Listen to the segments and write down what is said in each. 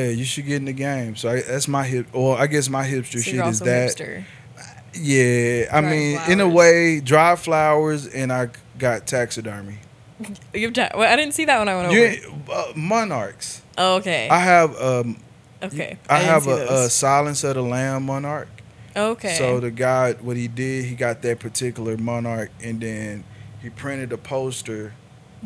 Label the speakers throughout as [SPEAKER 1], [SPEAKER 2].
[SPEAKER 1] Yeah, you should get in the game. So I, that's my hip. Or I guess my hipster
[SPEAKER 2] So
[SPEAKER 1] shit is that.
[SPEAKER 2] hipster.
[SPEAKER 1] Yeah, I mean, in a way, dry flowers, and I got taxidermy.
[SPEAKER 2] You've done, well, I didn't see that when I went over.
[SPEAKER 1] You uh, monarchs.
[SPEAKER 2] oh, okay.
[SPEAKER 1] I have um,
[SPEAKER 2] okay.
[SPEAKER 1] I,
[SPEAKER 2] didn't
[SPEAKER 1] have a, a silence of the lamb monarch.
[SPEAKER 2] okay.
[SPEAKER 1] So the guy, what he did, he got that particular monarch, and then he printed a poster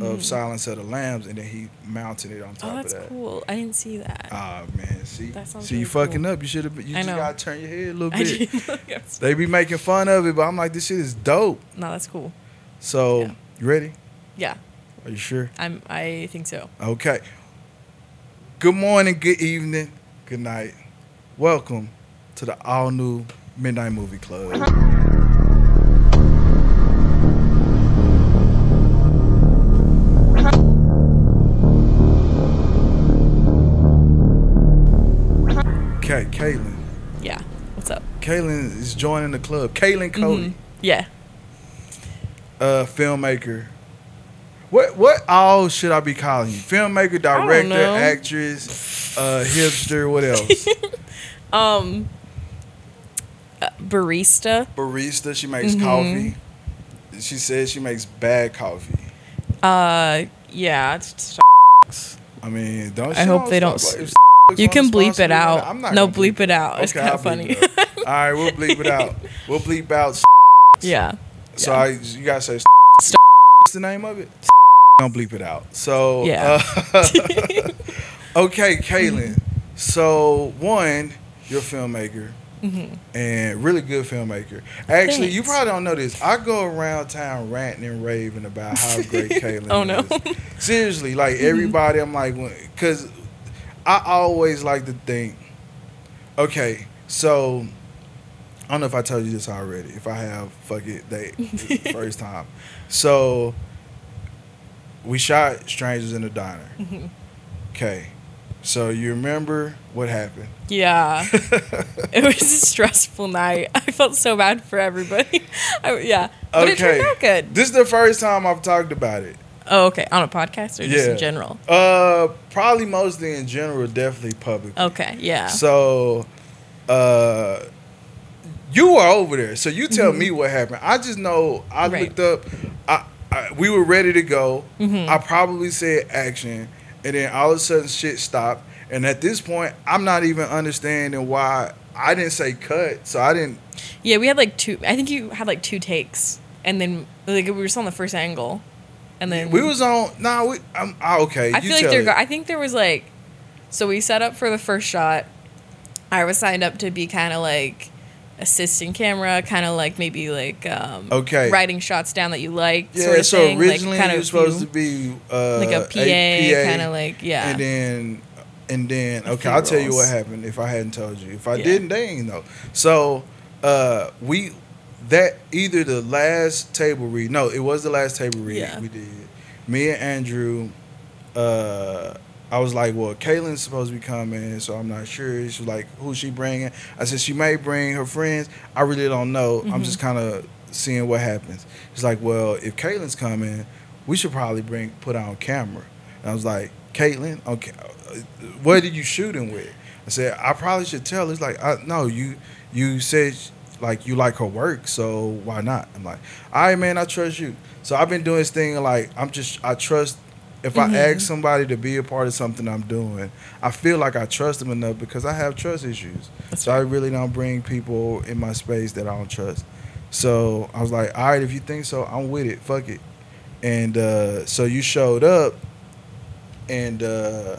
[SPEAKER 1] of Silence of the Lambs, and then he mounted it on top
[SPEAKER 2] oh,
[SPEAKER 1] of that.
[SPEAKER 2] that's cool. I didn't see that.
[SPEAKER 1] Ah man, see,
[SPEAKER 2] That sounds
[SPEAKER 1] see, you
[SPEAKER 2] really cool.
[SPEAKER 1] fucking up. You should have. You
[SPEAKER 2] I
[SPEAKER 1] just
[SPEAKER 2] know.
[SPEAKER 1] gotta turn your head a little bit. They be making fun of it, but I'm like, this shit is dope.
[SPEAKER 2] No, that's cool.
[SPEAKER 1] So,
[SPEAKER 2] Yeah.
[SPEAKER 1] you ready?
[SPEAKER 2] Yeah,
[SPEAKER 1] Are you sure?
[SPEAKER 2] I'm. I think so.
[SPEAKER 1] Okay. Good morning, good evening, good night. Welcome to the all new Midnight Movie Club. Okay, Caitlyn.
[SPEAKER 2] Yeah. What's up?
[SPEAKER 1] Caitlyn is joining the club. Caitlyn Cody,
[SPEAKER 2] Mhm. Yeah.
[SPEAKER 1] uh, filmmaker. What what all should I be calling you? Filmmaker, director, actress, uh, hipster. What else?
[SPEAKER 2] Um. uh, barista.
[SPEAKER 1] Barista. She makes
[SPEAKER 2] Mhm.
[SPEAKER 1] coffee. She says she makes bad coffee.
[SPEAKER 2] Uh. Yeah. It's
[SPEAKER 1] I mean, don't.
[SPEAKER 2] I hope they don't
[SPEAKER 1] stop-
[SPEAKER 2] s-
[SPEAKER 1] if
[SPEAKER 2] you can bleep it out.
[SPEAKER 1] I'm not
[SPEAKER 2] No, bleep it out. It's
[SPEAKER 1] Okay,
[SPEAKER 2] kind of funny.
[SPEAKER 1] it. All right, we'll bleep it out. We'll bleep out.
[SPEAKER 2] yeah.
[SPEAKER 1] So
[SPEAKER 2] Yeah.
[SPEAKER 1] I, you gotta say.
[SPEAKER 2] St-
[SPEAKER 1] What's the name of it? Don't bleep it out. So
[SPEAKER 2] Yeah.
[SPEAKER 1] uh, okay, Caitlyn. So one, you're a filmmaker
[SPEAKER 2] Mhm.
[SPEAKER 1] and really good filmmaker. Actually, you probably don't know this. I go around town ranting and raving about how great Caitlyn is.
[SPEAKER 2] Oh, no.
[SPEAKER 1] is. Seriously, like everybody, I'm like, because I always like to think, okay, so I don't know if I told you this already. If I have, fuck it, they first time. So we shot Strangers in the Diner.
[SPEAKER 2] Mhm.
[SPEAKER 1] Okay, so you remember what happened?
[SPEAKER 2] Yeah. It was a stressful night. I felt so bad for everybody. I, yeah. But it turned out good.
[SPEAKER 1] This is the first time I've talked about it.
[SPEAKER 2] Oh, okay. On a podcast or just
[SPEAKER 1] Yeah.
[SPEAKER 2] in general?
[SPEAKER 1] Uh, probably mostly in general, definitely public.
[SPEAKER 2] Okay. Yeah.
[SPEAKER 1] So, uh, you were over there, so you tell
[SPEAKER 2] Mhm.
[SPEAKER 1] me what happened. I just know I
[SPEAKER 2] Right.
[SPEAKER 1] looked up. I, I we were ready to go.
[SPEAKER 2] Mhm.
[SPEAKER 1] I probably said action, and then all of a sudden shit stopped. And at this point, I'm not even understanding why I didn't say cut. So I didn't.
[SPEAKER 2] Yeah, we had like two. I think you had like two takes, and then like we were still on the first angle, and then
[SPEAKER 1] We was on. Nah, we. I'm ah, okay.
[SPEAKER 2] I
[SPEAKER 1] you
[SPEAKER 2] feel like
[SPEAKER 1] it.
[SPEAKER 2] Go, I think there was like, so we set up for the first shot. I was signed up to be kind of like assistant camera, kind of like maybe like um,
[SPEAKER 1] Okay.
[SPEAKER 2] writing shots down that you like.
[SPEAKER 1] Yeah,
[SPEAKER 2] sort of
[SPEAKER 1] so
[SPEAKER 2] thing,
[SPEAKER 1] originally
[SPEAKER 2] like, kind
[SPEAKER 1] you were
[SPEAKER 2] of
[SPEAKER 1] supposed
[SPEAKER 2] you-
[SPEAKER 1] to be uh,
[SPEAKER 2] like a PA, kind of like yeah.
[SPEAKER 1] and then and then okay, I'll tell you what happened if I hadn't told you. If I
[SPEAKER 2] Yeah.
[SPEAKER 1] didn't, they ain't know. So uh, we that either the last table read. No, it was the last table read
[SPEAKER 2] Yeah.
[SPEAKER 1] we did. Me and Andrew. Uh, I was like, well, Caitlyn's supposed to be coming, so I'm not sure. She was like, who's she bringing? I said she may bring her friends. I really don't know. I'm
[SPEAKER 2] Mhm.
[SPEAKER 1] just kind of seeing what happens. She's like, well, if Caitlyn's coming, we should probably bring put on camera. And I was like, Caitlyn, okay, uh, what did you shooting with? I said, I probably should tell. her." It's like, I, no, you you said like you like her work, so why not? I'm like, all right, man, I trust you. So I've been doing this thing like I'm just I trust. If I
[SPEAKER 2] Mhm.
[SPEAKER 1] ask somebody to be a part of something I'm doing, I feel like I trust them enough because I have trust issues.
[SPEAKER 2] That's
[SPEAKER 1] so I really don't bring people in my space that I don't trust. So I was like, all right, if you think so, I'm with it. Fuck it. And uh, so you showed up, and uh,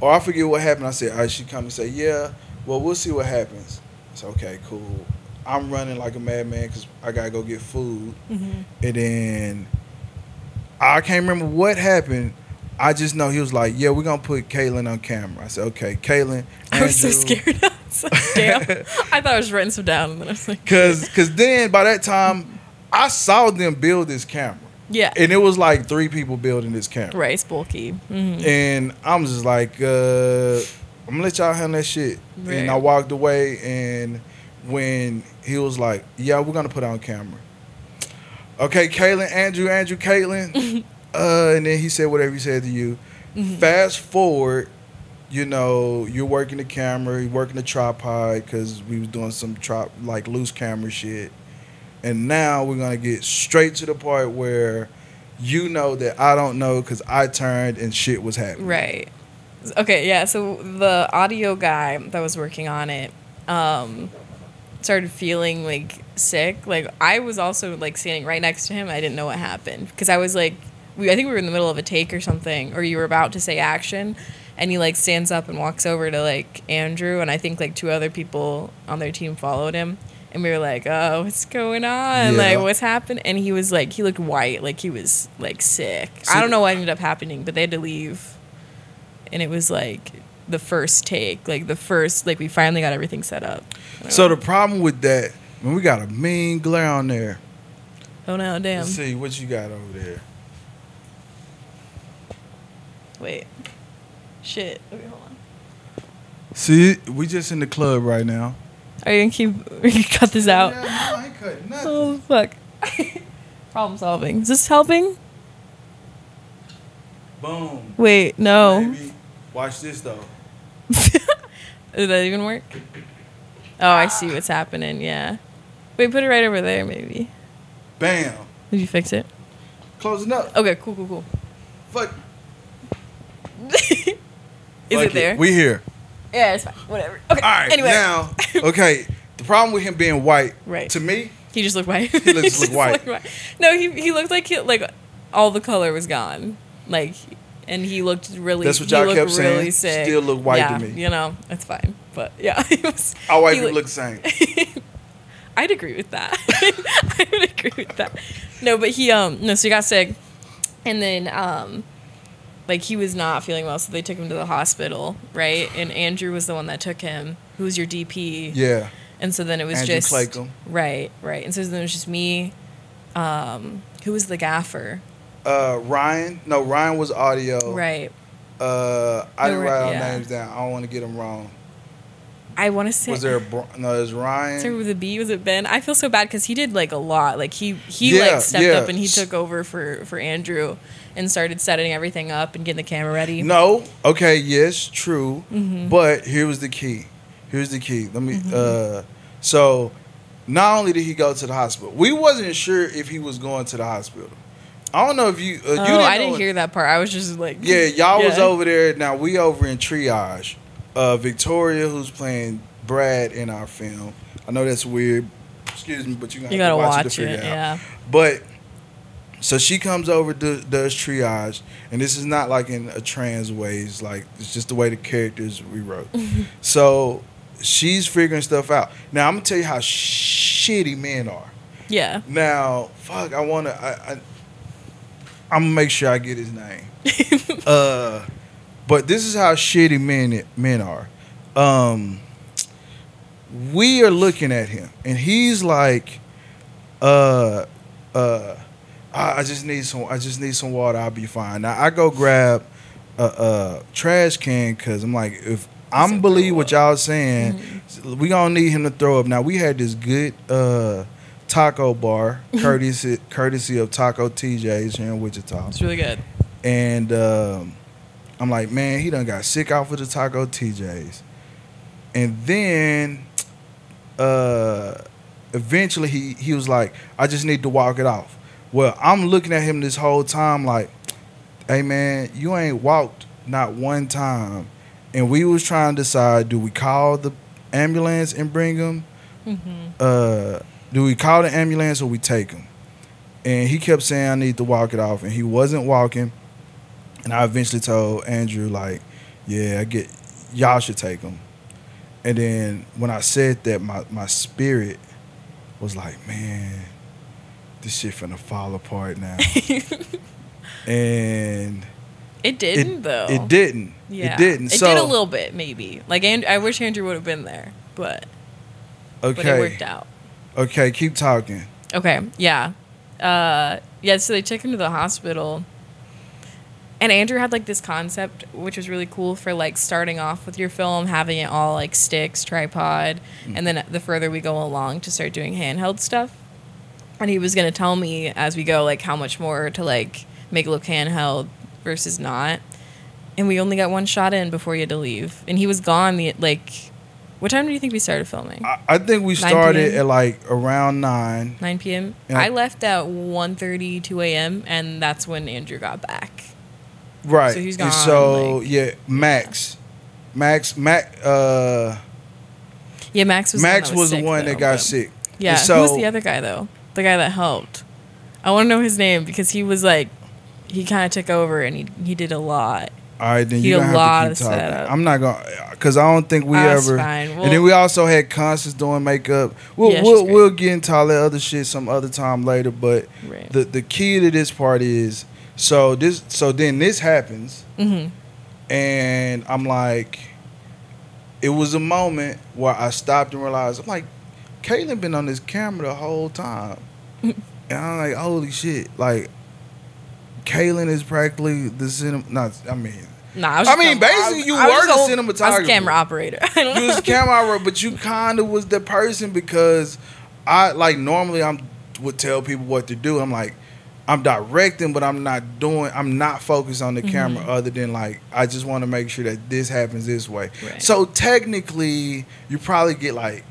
[SPEAKER 1] or I forget what happened. I said, all right, she come and say, yeah. Well, we'll see what happens. It's okay, cool. I'm running like a madman because I gotta go get food,
[SPEAKER 2] Mhm.
[SPEAKER 1] and then I can't remember what happened. I just know he was like, "Yeah, we're gonna put Caitlyn on camera." I said, "Okay, Caitlyn."
[SPEAKER 2] I was so scared. I was like, damn. I thought I was writing some down, and then I was like,
[SPEAKER 1] Cause, cause then by that time, I saw them build this camera,
[SPEAKER 2] yeah,
[SPEAKER 1] and it was like three people building this camera,
[SPEAKER 2] right, it's bulky. hmm
[SPEAKER 1] and I'm just like, uh, I'm gonna let y'all handle that shit. And I walked away, and when he was like, "Yeah, we're gonna put on camera." Okay, Caitlyn, Andrew, Andrew, Caitlyn, uh, and then he said whatever he said to you.
[SPEAKER 2] Mhm.
[SPEAKER 1] Fast forward you know, you're working the camera, you're working the tripod because we was doing some trop like loose camera shit, and now we're gonna get straight to the part where you know that I don't know because I turned and shit was happening.
[SPEAKER 2] Right. Okay, yeah. So the audio guy that was working on it um, started feeling like sick. Like I was also like standing right next to him. I didn't know what happened because I was like, we, I think we were in the middle of a take or something, or you were about to say action, and he like stands up and walks over to like Andrew, and I think like two other people on their team followed him. And we were like, "Oh, what's going on?
[SPEAKER 1] Yeah.
[SPEAKER 2] Like, what's happened?" And he was like, he looked white, like he was like sick.
[SPEAKER 1] So-
[SPEAKER 2] I don't know what ended up happening, but they had to leave and it was like the first take, like the first, like we finally got everything set up.
[SPEAKER 1] So the problem with that, when we got a mean glare on there.
[SPEAKER 2] oh no, damn!
[SPEAKER 1] Let's see what you got over there.
[SPEAKER 2] Wait, shit. Okay, hold on.
[SPEAKER 1] See, we just in the club right now.
[SPEAKER 2] Are you gonna keep? Are you cut this out?
[SPEAKER 1] Yeah, no, I ain't cutting nothing.
[SPEAKER 2] Oh fuck! Problem solving. Is this helping?
[SPEAKER 1] Boom.
[SPEAKER 2] Wait, no.
[SPEAKER 1] Baby. Watch this though.
[SPEAKER 2] Did that even work? Oh, I see what's happening. Yeah. Wait, put it right over there, maybe.
[SPEAKER 1] Bam.
[SPEAKER 2] Did you fix it?
[SPEAKER 1] Closing up.
[SPEAKER 2] Okay, cool, cool, cool.
[SPEAKER 1] Fuck.
[SPEAKER 2] Is
[SPEAKER 1] Fuck
[SPEAKER 2] it there?
[SPEAKER 1] We here.
[SPEAKER 2] yeah, it's fine. Whatever. Okay.
[SPEAKER 1] All right.
[SPEAKER 2] Anyway,
[SPEAKER 1] Now, okay. The problem with him being white,
[SPEAKER 2] Right.
[SPEAKER 1] to me,
[SPEAKER 2] He just looked white.
[SPEAKER 1] He looks-
[SPEAKER 2] just
[SPEAKER 1] white.
[SPEAKER 2] looked No, he he looked like he, like all the color was gone. Like, and he looked really.
[SPEAKER 1] That's what
[SPEAKER 2] he
[SPEAKER 1] y'all
[SPEAKER 2] looked
[SPEAKER 1] kept saying.
[SPEAKER 2] really Sick.
[SPEAKER 1] Still look white to
[SPEAKER 2] yeah,
[SPEAKER 1] me.
[SPEAKER 2] You know, it's fine. But yeah, he was.
[SPEAKER 1] our white people
[SPEAKER 2] look-
[SPEAKER 1] look the same.
[SPEAKER 2] I'd agree with that. I would agree with that. No, but he um no, so he got sick, and then um, like he was not feeling well, so they took him to the hospital, right? And Andrew was the one that took him. who was your DP?
[SPEAKER 1] Yeah.
[SPEAKER 2] And so then it was
[SPEAKER 1] Andrew
[SPEAKER 2] just
[SPEAKER 1] Claycomb.
[SPEAKER 2] right, right. And so then it was just me. Um, who was the gaffer?
[SPEAKER 1] Uh, Ryan. No, Ryan was audio.
[SPEAKER 2] Right.
[SPEAKER 1] Uh, I didn't write our
[SPEAKER 2] yeah.
[SPEAKER 1] names down. I don't want to get them wrong.
[SPEAKER 2] I want to say.
[SPEAKER 1] Was there a no? It was Ryan.
[SPEAKER 2] Started with a B. Was it Ben? I feel so bad because he did like a lot. Like he he
[SPEAKER 1] Yeah,
[SPEAKER 2] like stepped
[SPEAKER 1] yeah.
[SPEAKER 2] up and he took over for for Andrew and started setting everything up and getting the camera ready.
[SPEAKER 1] No. Okay. Yes. True.
[SPEAKER 2] Mm-hmm.
[SPEAKER 1] But here was the key. Here's the key. Let me. Uh, so, not only did he go to the hospital, we wasn't sure if he was going to the hospital. I don't know if you. Uh, you
[SPEAKER 2] oh,
[SPEAKER 1] didn't
[SPEAKER 2] I didn't
[SPEAKER 1] it-
[SPEAKER 2] hear that part. I was just like,
[SPEAKER 1] Yeah, y'all was over there. Now we over in triage. Uh, Victoria, who's playing Brad in our film. I know that's weird. Excuse me, but you,
[SPEAKER 2] You gotta watch, it
[SPEAKER 1] to figure
[SPEAKER 2] it.
[SPEAKER 1] out.
[SPEAKER 2] Yeah.
[SPEAKER 1] But so she comes over, do, does triage, and this is not like in a trans way. It's like it's just the way the characters we wrote. so she's figuring stuff out. Now I'm gonna tell you how shitty men are.
[SPEAKER 2] Yeah.
[SPEAKER 1] Now, fuck, I wanna. I, I I'm gonna make sure I get his name. uh, but this is how shitty men men are. Um, we are looking at him, and he's like, uh, uh, I, I just need some. I just need some water. I'll be fine. Now I go grab a, a trash can because I'm like, if I'm believe what y'all saying, we gonna need him to throw up. Now we had this good uh taco bar, courtesy courtesy of Taco TJ's here in Wichita.
[SPEAKER 2] It's really good.
[SPEAKER 1] And um, I'm like, man, he done got sick off of the Taco TJs. And then uh, eventually he, he was like, I just need to walk it off. Well, I'm looking at him this whole time like, hey man, you ain't walked not one time. And we was trying to decide, do we call the ambulance and bring him?
[SPEAKER 2] Mm-hmm.
[SPEAKER 1] uh, do we call the ambulance or we take him? And he kept saying I need to walk it off, and he wasn't walking. And I eventually told Andrew like, yeah, I get y'all should take him. And then when I said that, my my spirit was like, man, this shit finna fall apart now. and
[SPEAKER 2] It didn't though.
[SPEAKER 1] it didn't.
[SPEAKER 2] Yeah.
[SPEAKER 1] It didn't.
[SPEAKER 2] It
[SPEAKER 1] so
[SPEAKER 2] did a little bit maybe. Like and I wish Andrew would have been there, but
[SPEAKER 1] okay,
[SPEAKER 2] but it worked out.
[SPEAKER 1] Okay, keep talking.
[SPEAKER 2] Okay, yeah. Uh, yeah, so they took him to the hospital. And Andrew had like this concept, which was really cool for like starting off with your film, having it all like sticks, tripod, and then the further we go along to start doing handheld stuff. And he was gonna tell me as we go like how much more to like make it look handheld versus not. and we only got one shot in before he had to leave, and he was gone. The like, what time do you think we started filming?
[SPEAKER 1] I, I think we started at like around nine.
[SPEAKER 2] 9 p.m.
[SPEAKER 1] Yeah.
[SPEAKER 2] I left at 1.30, 2 a.m., and that's when Andrew got back.
[SPEAKER 1] Right.
[SPEAKER 2] So he's
[SPEAKER 1] And
[SPEAKER 2] gone,
[SPEAKER 1] so
[SPEAKER 2] like-
[SPEAKER 1] yeah, Max, Max, Max, uh,
[SPEAKER 2] Yeah, Max was
[SPEAKER 1] Max
[SPEAKER 2] the one
[SPEAKER 1] was the
[SPEAKER 2] sick,
[SPEAKER 1] one
[SPEAKER 2] though,
[SPEAKER 1] that got
[SPEAKER 2] but-
[SPEAKER 1] sick.
[SPEAKER 2] Yeah,
[SPEAKER 1] And
[SPEAKER 2] who
[SPEAKER 1] so
[SPEAKER 2] was the other guy though? The guy that helped. I want to know his name because he was like, he kind of took over and he he did a lot.
[SPEAKER 1] All right, then
[SPEAKER 2] He
[SPEAKER 1] you
[SPEAKER 2] did a
[SPEAKER 1] gonna
[SPEAKER 2] lot
[SPEAKER 1] have to keep talking.
[SPEAKER 2] setup.
[SPEAKER 1] I'm not gonna, cause I don't think we
[SPEAKER 2] That's
[SPEAKER 1] ever.
[SPEAKER 2] fine.
[SPEAKER 1] and then we also had Constance doing makeup. We'll
[SPEAKER 2] Yeah,
[SPEAKER 1] we'll, we'll get into all that other shit some other time later. But
[SPEAKER 2] Right.
[SPEAKER 1] the the key to this part is so this so then this happens
[SPEAKER 2] hmm
[SPEAKER 1] and I'm like, it was a moment where I stopped and realized I'm like, Caitlyn been on this camera the whole time, and I'm like, holy shit, like, Caitlyn is practically the cinema. Not, I mean,
[SPEAKER 2] Nah, I, was
[SPEAKER 1] I mean, basically, you
[SPEAKER 2] I
[SPEAKER 1] were the
[SPEAKER 2] whole- I
[SPEAKER 1] cinematographer.
[SPEAKER 2] was camera operator.
[SPEAKER 1] You was camera operator, but you kind of was the person because I like normally I'm would tell people what to do. I'm like. I'm directing, but I'm not doing. I'm not focused on the camera.
[SPEAKER 2] Mhm.
[SPEAKER 1] Other than like, I just want to make sure that this happens this way.
[SPEAKER 2] Right.
[SPEAKER 1] So technically, you probably get like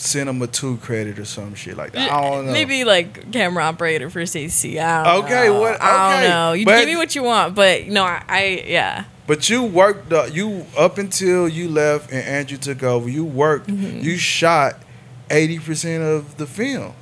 [SPEAKER 1] cinema two credit or some shit like that. I don't know.
[SPEAKER 2] Maybe like camera operator for CC. I don't
[SPEAKER 1] Okay,
[SPEAKER 2] know.
[SPEAKER 1] what-
[SPEAKER 2] I don't know. You
[SPEAKER 1] but-
[SPEAKER 2] give me what you want, but no, I, I yeah.
[SPEAKER 1] But you worked. Uh, you up until you left and Andrew took over. You worked.
[SPEAKER 2] Mhm.
[SPEAKER 1] You shot eighty percent of the film.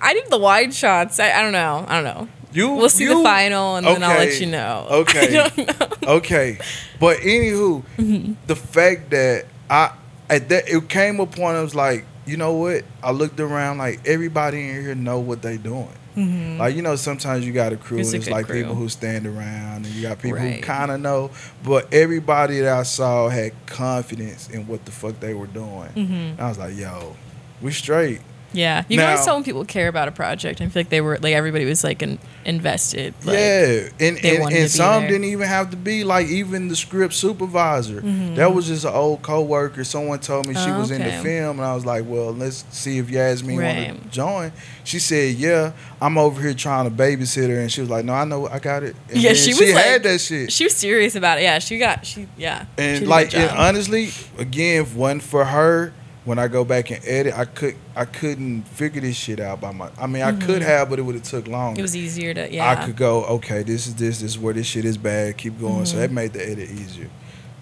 [SPEAKER 2] I did the wide shots. I, I don't know. I don't know.
[SPEAKER 1] You.
[SPEAKER 2] We'll see the final, and then I'll let you know.
[SPEAKER 1] okay.
[SPEAKER 2] I don't know.
[SPEAKER 1] Okay, but anywho,
[SPEAKER 2] Mm-hmm.
[SPEAKER 1] the fact that I at that it came a point I was like, you know what? I looked around like everybody in here know what they doing.
[SPEAKER 2] Mhm.
[SPEAKER 1] Like you know, sometimes you got a crew,
[SPEAKER 2] It's a
[SPEAKER 1] it's like
[SPEAKER 2] crew.
[SPEAKER 1] people who stand around, and you got people who kind of know. But everybody that I saw had confidence in what the fuck they were doing.
[SPEAKER 2] Mhm.
[SPEAKER 1] I was like, yo, we straight.
[SPEAKER 2] Yeah, you
[SPEAKER 1] Now-
[SPEAKER 2] tell when people care about a project. I feel like they were like everybody was like in, invested. Like,
[SPEAKER 1] yeah, and and, and some
[SPEAKER 2] there.
[SPEAKER 1] didn't even have to be like even the script supervisor.
[SPEAKER 2] Mhm.
[SPEAKER 1] That was just an old coworker. Someone told me she
[SPEAKER 2] Oh,
[SPEAKER 1] was in the film, and I was like, "Well, let's see if Yasmin want to join." She said, "Yeah, I'm over here trying to babysit her," and she was like, "No, I know, I got it." And
[SPEAKER 2] Yeah, she
[SPEAKER 1] she
[SPEAKER 2] was
[SPEAKER 1] had
[SPEAKER 2] like-
[SPEAKER 1] that shit.
[SPEAKER 2] She was serious about it. Yeah, she got she yeah.
[SPEAKER 1] and like and honestly, again, if one for her, when I go back and edit, I could I couldn't figure this shit out by my. I mean, I could have, but it would have took longer.
[SPEAKER 2] Mm-hmm. it was easier to yeah.
[SPEAKER 1] I could go, okay, this is this, this is where this shit is bad. Keep going. So
[SPEAKER 2] Mhm.
[SPEAKER 1] that made the edit easier.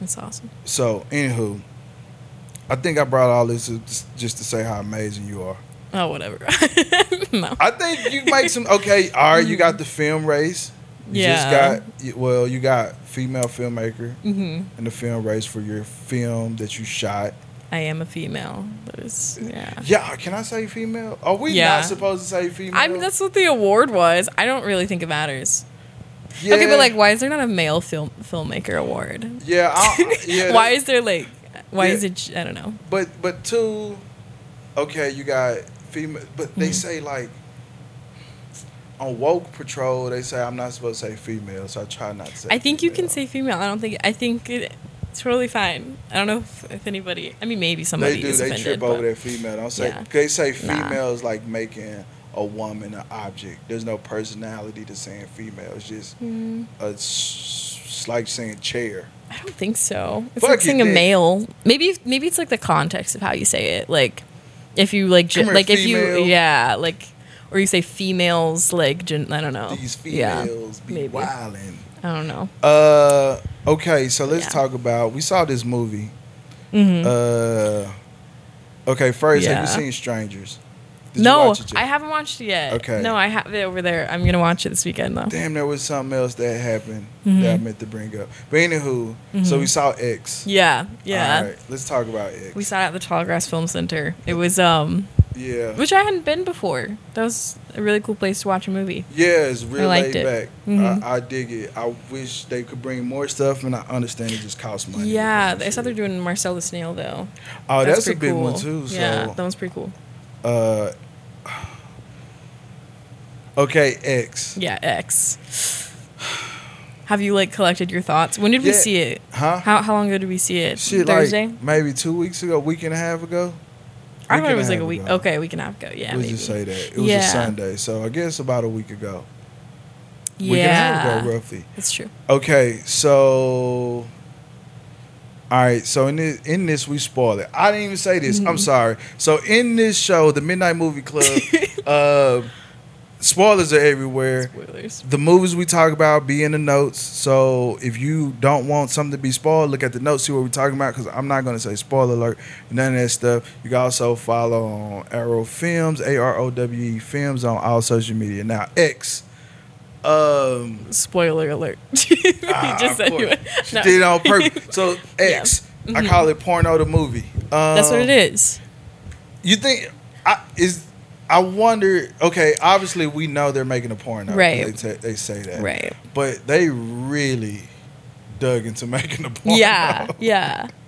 [SPEAKER 2] That's awesome.
[SPEAKER 1] So anywho, I think I brought all this just to say how amazing you are.
[SPEAKER 2] Oh whatever. no.
[SPEAKER 1] I think you make some. Okay, all right, you got the film race. You just
[SPEAKER 2] Mm-hmm.
[SPEAKER 1] Got well, you got female filmmaker
[SPEAKER 2] hmm
[SPEAKER 1] in the film race for your film that you shot.
[SPEAKER 2] I am a female. Yeah.
[SPEAKER 1] Yeah, can I say female? Are we
[SPEAKER 2] Yeah.
[SPEAKER 1] not supposed to say female?
[SPEAKER 2] I mean that's what the award was. I don't really think it matters.
[SPEAKER 1] yeah,
[SPEAKER 2] Okay, but like, why is there not a male film filmmaker award?
[SPEAKER 1] yeah, I, yeah.
[SPEAKER 2] why is there like, why
[SPEAKER 1] Yeah.
[SPEAKER 2] is it? I don't know.
[SPEAKER 1] But but two, okay, you got female, but they
[SPEAKER 2] Mhm.
[SPEAKER 1] say like on woke patrol, they say I'm not supposed to say female, so I try not to say.
[SPEAKER 2] I think you can say female. I don't think. I think it, it's totally fine. I don't know if, if anybody. I mean, maybe somebody
[SPEAKER 1] They do.
[SPEAKER 2] is
[SPEAKER 1] They
[SPEAKER 2] offended.
[SPEAKER 1] trip over that female. Don't say.
[SPEAKER 2] Yeah.
[SPEAKER 1] They say
[SPEAKER 2] Nah.
[SPEAKER 1] is like making a woman an object. There's no personality to saying female. It's just
[SPEAKER 2] Mm,
[SPEAKER 1] a. It's like saying chair.
[SPEAKER 2] I don't think so. It's
[SPEAKER 1] Fuck
[SPEAKER 2] like saying a male. Maybe maybe it's like the context of how you say it. Like if you like
[SPEAKER 1] here,
[SPEAKER 2] like if
[SPEAKER 1] female.
[SPEAKER 2] you yeah like or you say females like gen- I don't know.
[SPEAKER 1] These
[SPEAKER 2] Oh, Yeah,
[SPEAKER 1] females be wilding.
[SPEAKER 2] I don't know.
[SPEAKER 1] Uh, okay, so let's
[SPEAKER 2] Yeah.
[SPEAKER 1] talk about. We saw this movie.
[SPEAKER 2] hmm
[SPEAKER 1] Uh, okay. First, have you seen Strangers? Did
[SPEAKER 2] no? I haven't watched it yet.
[SPEAKER 1] Okay.
[SPEAKER 2] No, I have it over there. I'm gonna watch it this weekend though.
[SPEAKER 1] Damn, there was something else that happened
[SPEAKER 2] Mhm.
[SPEAKER 1] that I meant to bring up. But anywho, so
[SPEAKER 2] Mhm.
[SPEAKER 1] we saw X.
[SPEAKER 2] Yeah, yeah.
[SPEAKER 1] All right, let's talk about X.
[SPEAKER 2] We saw it at the Tallgrass Film Center. It was um,
[SPEAKER 1] yeah.
[SPEAKER 2] which I hadn't been before. That was a really cool place to watch a movie.
[SPEAKER 1] Yeah, it's real
[SPEAKER 2] liked
[SPEAKER 1] laid
[SPEAKER 2] it.
[SPEAKER 1] back.
[SPEAKER 2] Mhm.
[SPEAKER 1] I, I dig it. I wish they could bring more stuff, and I understand it just costs money.
[SPEAKER 2] Yeah, I saw they're doing Marcel the Snail though.
[SPEAKER 1] Oh, that's, a
[SPEAKER 2] pretty
[SPEAKER 1] big
[SPEAKER 2] cool.
[SPEAKER 1] one too. So,
[SPEAKER 2] yeah, that one's pretty cool.
[SPEAKER 1] uh, okay, X.
[SPEAKER 2] Yeah, X. Have you like collected your thoughts? When did we see it?
[SPEAKER 1] Huh?
[SPEAKER 2] How how long ago did we see it?
[SPEAKER 1] Shit,
[SPEAKER 2] Thursday.
[SPEAKER 1] like maybe two weeks ago, week and a half ago.
[SPEAKER 2] I
[SPEAKER 1] Week
[SPEAKER 2] thought it was like a week.
[SPEAKER 1] ago.
[SPEAKER 2] Okay, we can have go. Yeah,
[SPEAKER 1] Let's
[SPEAKER 2] maybe.
[SPEAKER 1] just say that it was
[SPEAKER 2] Yeah.
[SPEAKER 1] a Sunday, so I guess about a week ago. week and a half
[SPEAKER 2] Yeah.
[SPEAKER 1] ago, roughly.
[SPEAKER 2] That's true.
[SPEAKER 1] Okay, so all right, so in this in this we spoil it. I didn't even say this.
[SPEAKER 2] Mm-hmm.
[SPEAKER 1] I'm sorry. So in this show, the Midnight Movie Club, uh, spoilers are everywhere.
[SPEAKER 2] Spoilers.
[SPEAKER 1] The movies we talk about be in the notes. So if you don't want something to be spoiled, look at the notes, see what we're talking about. Because I'm not going to say spoiler alert, none of that stuff. You can also follow on Arowe Films, A R O W E Films on all social media. Now X. Um,
[SPEAKER 2] Spoiler alert.
[SPEAKER 1] Ah,
[SPEAKER 2] just said you
[SPEAKER 1] course.
[SPEAKER 2] would.
[SPEAKER 1] She
[SPEAKER 2] No.
[SPEAKER 1] did it on purpose. So X, I call it porno the movie. Um,
[SPEAKER 2] That's what it is.
[SPEAKER 1] You think I is? I wonder. Okay, obviously we know they're making a porno.
[SPEAKER 2] Right.
[SPEAKER 1] They, ta- they say that.
[SPEAKER 2] Right.
[SPEAKER 1] But they really dug into making a porno.
[SPEAKER 2] Yeah. Yeah.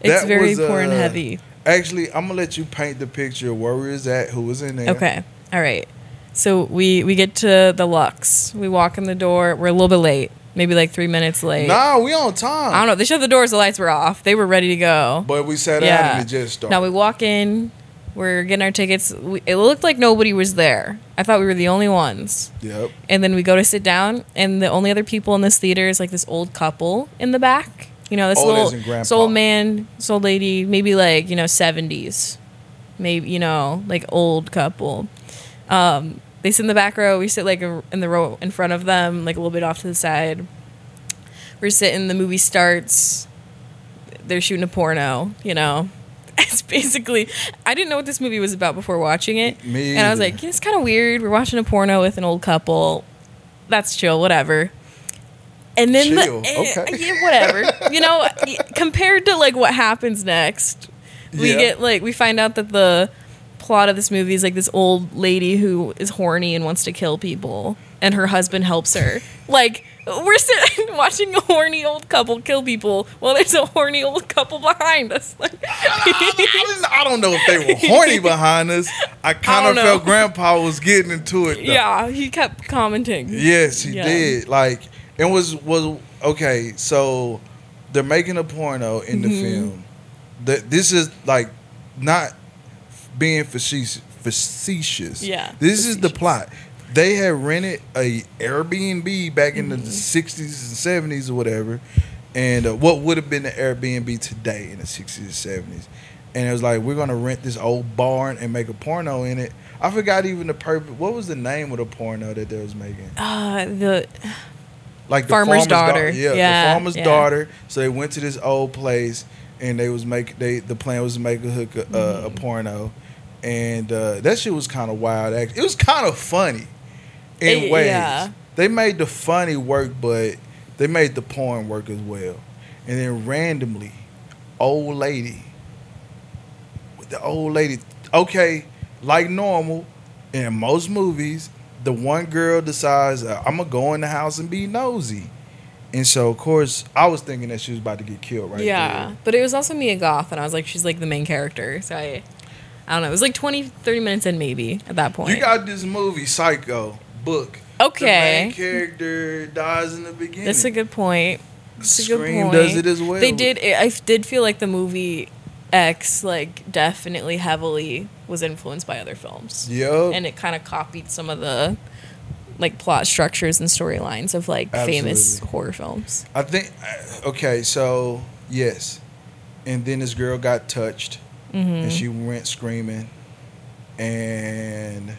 [SPEAKER 2] It's very
[SPEAKER 1] was,
[SPEAKER 2] porn
[SPEAKER 1] uh,
[SPEAKER 2] heavy.
[SPEAKER 1] Actually, I'm gonna let you paint the picture of where we was at, who was in there.
[SPEAKER 2] Okay. All right. So we we get to the Lux. We walk in the door. We're a little bit late. Maybe like three minutes late.
[SPEAKER 1] Nah, we on time.
[SPEAKER 2] I don't know. They shut the doors. The lights were off. They were ready to go.
[SPEAKER 1] But we sat down
[SPEAKER 2] Yeah.
[SPEAKER 1] and it just started.
[SPEAKER 2] Now we walk in. We're getting our tickets. We, it looked like nobody was there. I thought we were the only ones.
[SPEAKER 1] yep.
[SPEAKER 2] And then we go to sit down, and the only other people in this theater is like this old couple in the back. You know, this
[SPEAKER 1] Old
[SPEAKER 2] little this old man, this old lady, maybe like you know seventies, maybe you know like old couple. Um, they sit in the back row. We sit like in the row in front of them, like a little bit off to the side. We're sitting. The movie starts. They're shooting a porno. You know, it's basically. I didn't know what this movie was about before watching it.
[SPEAKER 1] Me
[SPEAKER 2] And I was like, it's kind of weird. We're watching a porno with an old couple. That's chill, whatever. And then
[SPEAKER 1] Chill,
[SPEAKER 2] the eh,
[SPEAKER 1] okay.
[SPEAKER 2] yeah, whatever. you know, compared to like what happens next, we
[SPEAKER 1] Yeah.
[SPEAKER 2] get like we find out that the plot of this movie is like this old lady who is horny and wants to kill people, and her husband helps her. Like we're sitting watching a horny old couple kill people while there's a horny old couple behind us. Like,
[SPEAKER 1] I, don't know if they were horny behind us. I kind
[SPEAKER 2] I
[SPEAKER 1] of felt. Grandpa was getting into it. Though.
[SPEAKER 2] yeah, he kept commenting.
[SPEAKER 1] Yes, he
[SPEAKER 2] Yeah.
[SPEAKER 1] did. Like it was was okay. So they're making a porno in the
[SPEAKER 2] Mm-hmm.
[SPEAKER 1] film. That this is like not being facetious. Facetious.
[SPEAKER 2] Yeah,
[SPEAKER 1] This is the plot. They had rented a Airbnb back in
[SPEAKER 2] Mm-hmm.
[SPEAKER 1] the sixties and seventies or whatever, and uh, what would have been the Airbnb today in the sixties and seventies. And it was like we're gonna rent this old barn and make a porno in it. I forgot even the purpose. What was the name of the porno that they was making?
[SPEAKER 2] Uh, the
[SPEAKER 1] like the
[SPEAKER 2] Farmer's
[SPEAKER 1] dau-
[SPEAKER 2] daughter.
[SPEAKER 1] yeah,
[SPEAKER 2] Yeah,
[SPEAKER 1] the farmer's
[SPEAKER 2] yeah.
[SPEAKER 1] daughter. So they went to this old place, and they was make they the plan was to make a hook a, uh, a porno, and uh, that shit was kind of wild. It was kind of funny, in
[SPEAKER 2] It-
[SPEAKER 1] ways.
[SPEAKER 2] yeah.
[SPEAKER 1] They made the funny work, but they made the porn work as well. And then randomly, old lady, with the old lady, okay, like normal, in most movies, the one girl decides uh, I'm gonna go in the house and be nosy, and so of course I was thinking that she was about to get killed right
[SPEAKER 2] yeah, but it was also Mia Goth, and I was like, she's like the main character. So I, I don't know. It was like 20, 30 minutes in maybe at that point.
[SPEAKER 1] You got this movie Psycho book.
[SPEAKER 2] Okay.
[SPEAKER 1] the main character dies in the beginning.
[SPEAKER 2] That's a good point. That's a good
[SPEAKER 1] Scream
[SPEAKER 2] point.
[SPEAKER 1] does it as well.
[SPEAKER 2] They did. I did feel like the movie X like definitely heavily was influenced by other films,
[SPEAKER 1] Yup.
[SPEAKER 2] and it kind of copied some of the like plot structures and storylines of like famous horror films.
[SPEAKER 1] I think uh, okay, so yes, and then this girl got touched,
[SPEAKER 2] Mm-hmm.
[SPEAKER 1] and she went screaming, and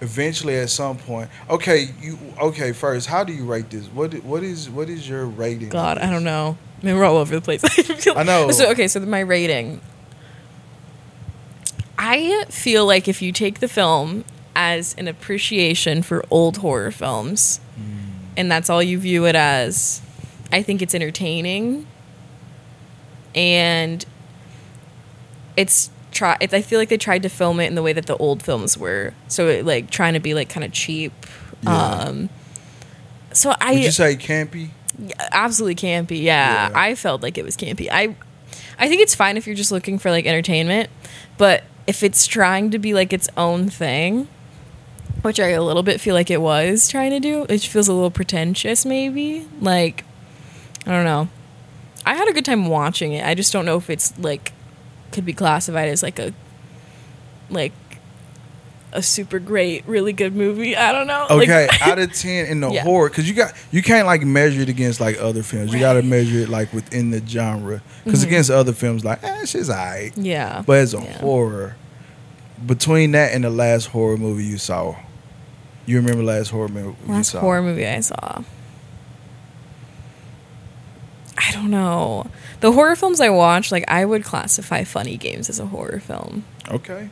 [SPEAKER 1] eventually at some point, okay, you okay first, how do you rate this? What what is what is your rating?
[SPEAKER 2] God, I don't know. I mean, we're all over the place. I,
[SPEAKER 1] know.
[SPEAKER 2] So okay, so my rating. I feel like if you take the film as an appreciation for old horror films, hmm. and that's all you view it as, I think it's entertaining. And it's try. I feel like they tried to film it in the way that the old films were, so it, like trying to be like kind of cheap.
[SPEAKER 1] Yeah.
[SPEAKER 2] Um, so I
[SPEAKER 1] Would you say campy?
[SPEAKER 2] absolutely campy. Yeah,
[SPEAKER 1] Yeah.
[SPEAKER 2] I felt like it was campy. I, I think it's fine if you're just looking for like entertainment, but if it's trying to be like its own thing, which I a little bit feel like it was trying to do, it feels a little pretentious. Maybe like, I don't know. I had a good time watching it. I just don't know if it's like could be classified as like a like a super great, really good movie. I don't know. Like-
[SPEAKER 1] Okay, out of ten in the
[SPEAKER 2] Yeah.
[SPEAKER 1] horror, because you got you can't like measure it against like other films. You got to measure it like within the genre. Because
[SPEAKER 2] Mhm.
[SPEAKER 1] against other films, like eh, shit's alright.
[SPEAKER 2] yeah.
[SPEAKER 1] But as a
[SPEAKER 2] Yeah.
[SPEAKER 1] horror, between that and the last horror movie you saw, you remember last horror movie you
[SPEAKER 2] Last
[SPEAKER 1] saw?
[SPEAKER 2] horror movie I saw. I don't know. The horror films I watch, like I would classify Funny Games as a horror film,
[SPEAKER 1] Okay.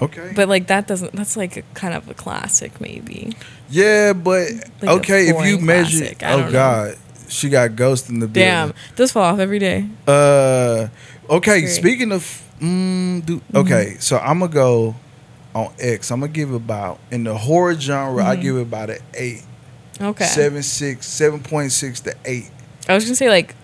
[SPEAKER 1] Okay.
[SPEAKER 2] but like that doesn't. That's like a kind of a classic, maybe.
[SPEAKER 1] yeah, but
[SPEAKER 2] Like
[SPEAKER 1] okay, if you measure,
[SPEAKER 2] classic,
[SPEAKER 1] oh
[SPEAKER 2] know.
[SPEAKER 1] god, she got ghost in the
[SPEAKER 2] Damn,
[SPEAKER 1] building.
[SPEAKER 2] those fall off every day.
[SPEAKER 1] Uh, okay. Speaking of, mm, do,
[SPEAKER 2] Mm-hmm.
[SPEAKER 1] okay, so I'm gonna go on X. I'm gonna give about in the horror genre. I
[SPEAKER 2] Mhm.
[SPEAKER 1] give it about an eight,
[SPEAKER 2] Okay.
[SPEAKER 1] seven six, seven point six to eight,
[SPEAKER 2] I was gonna say like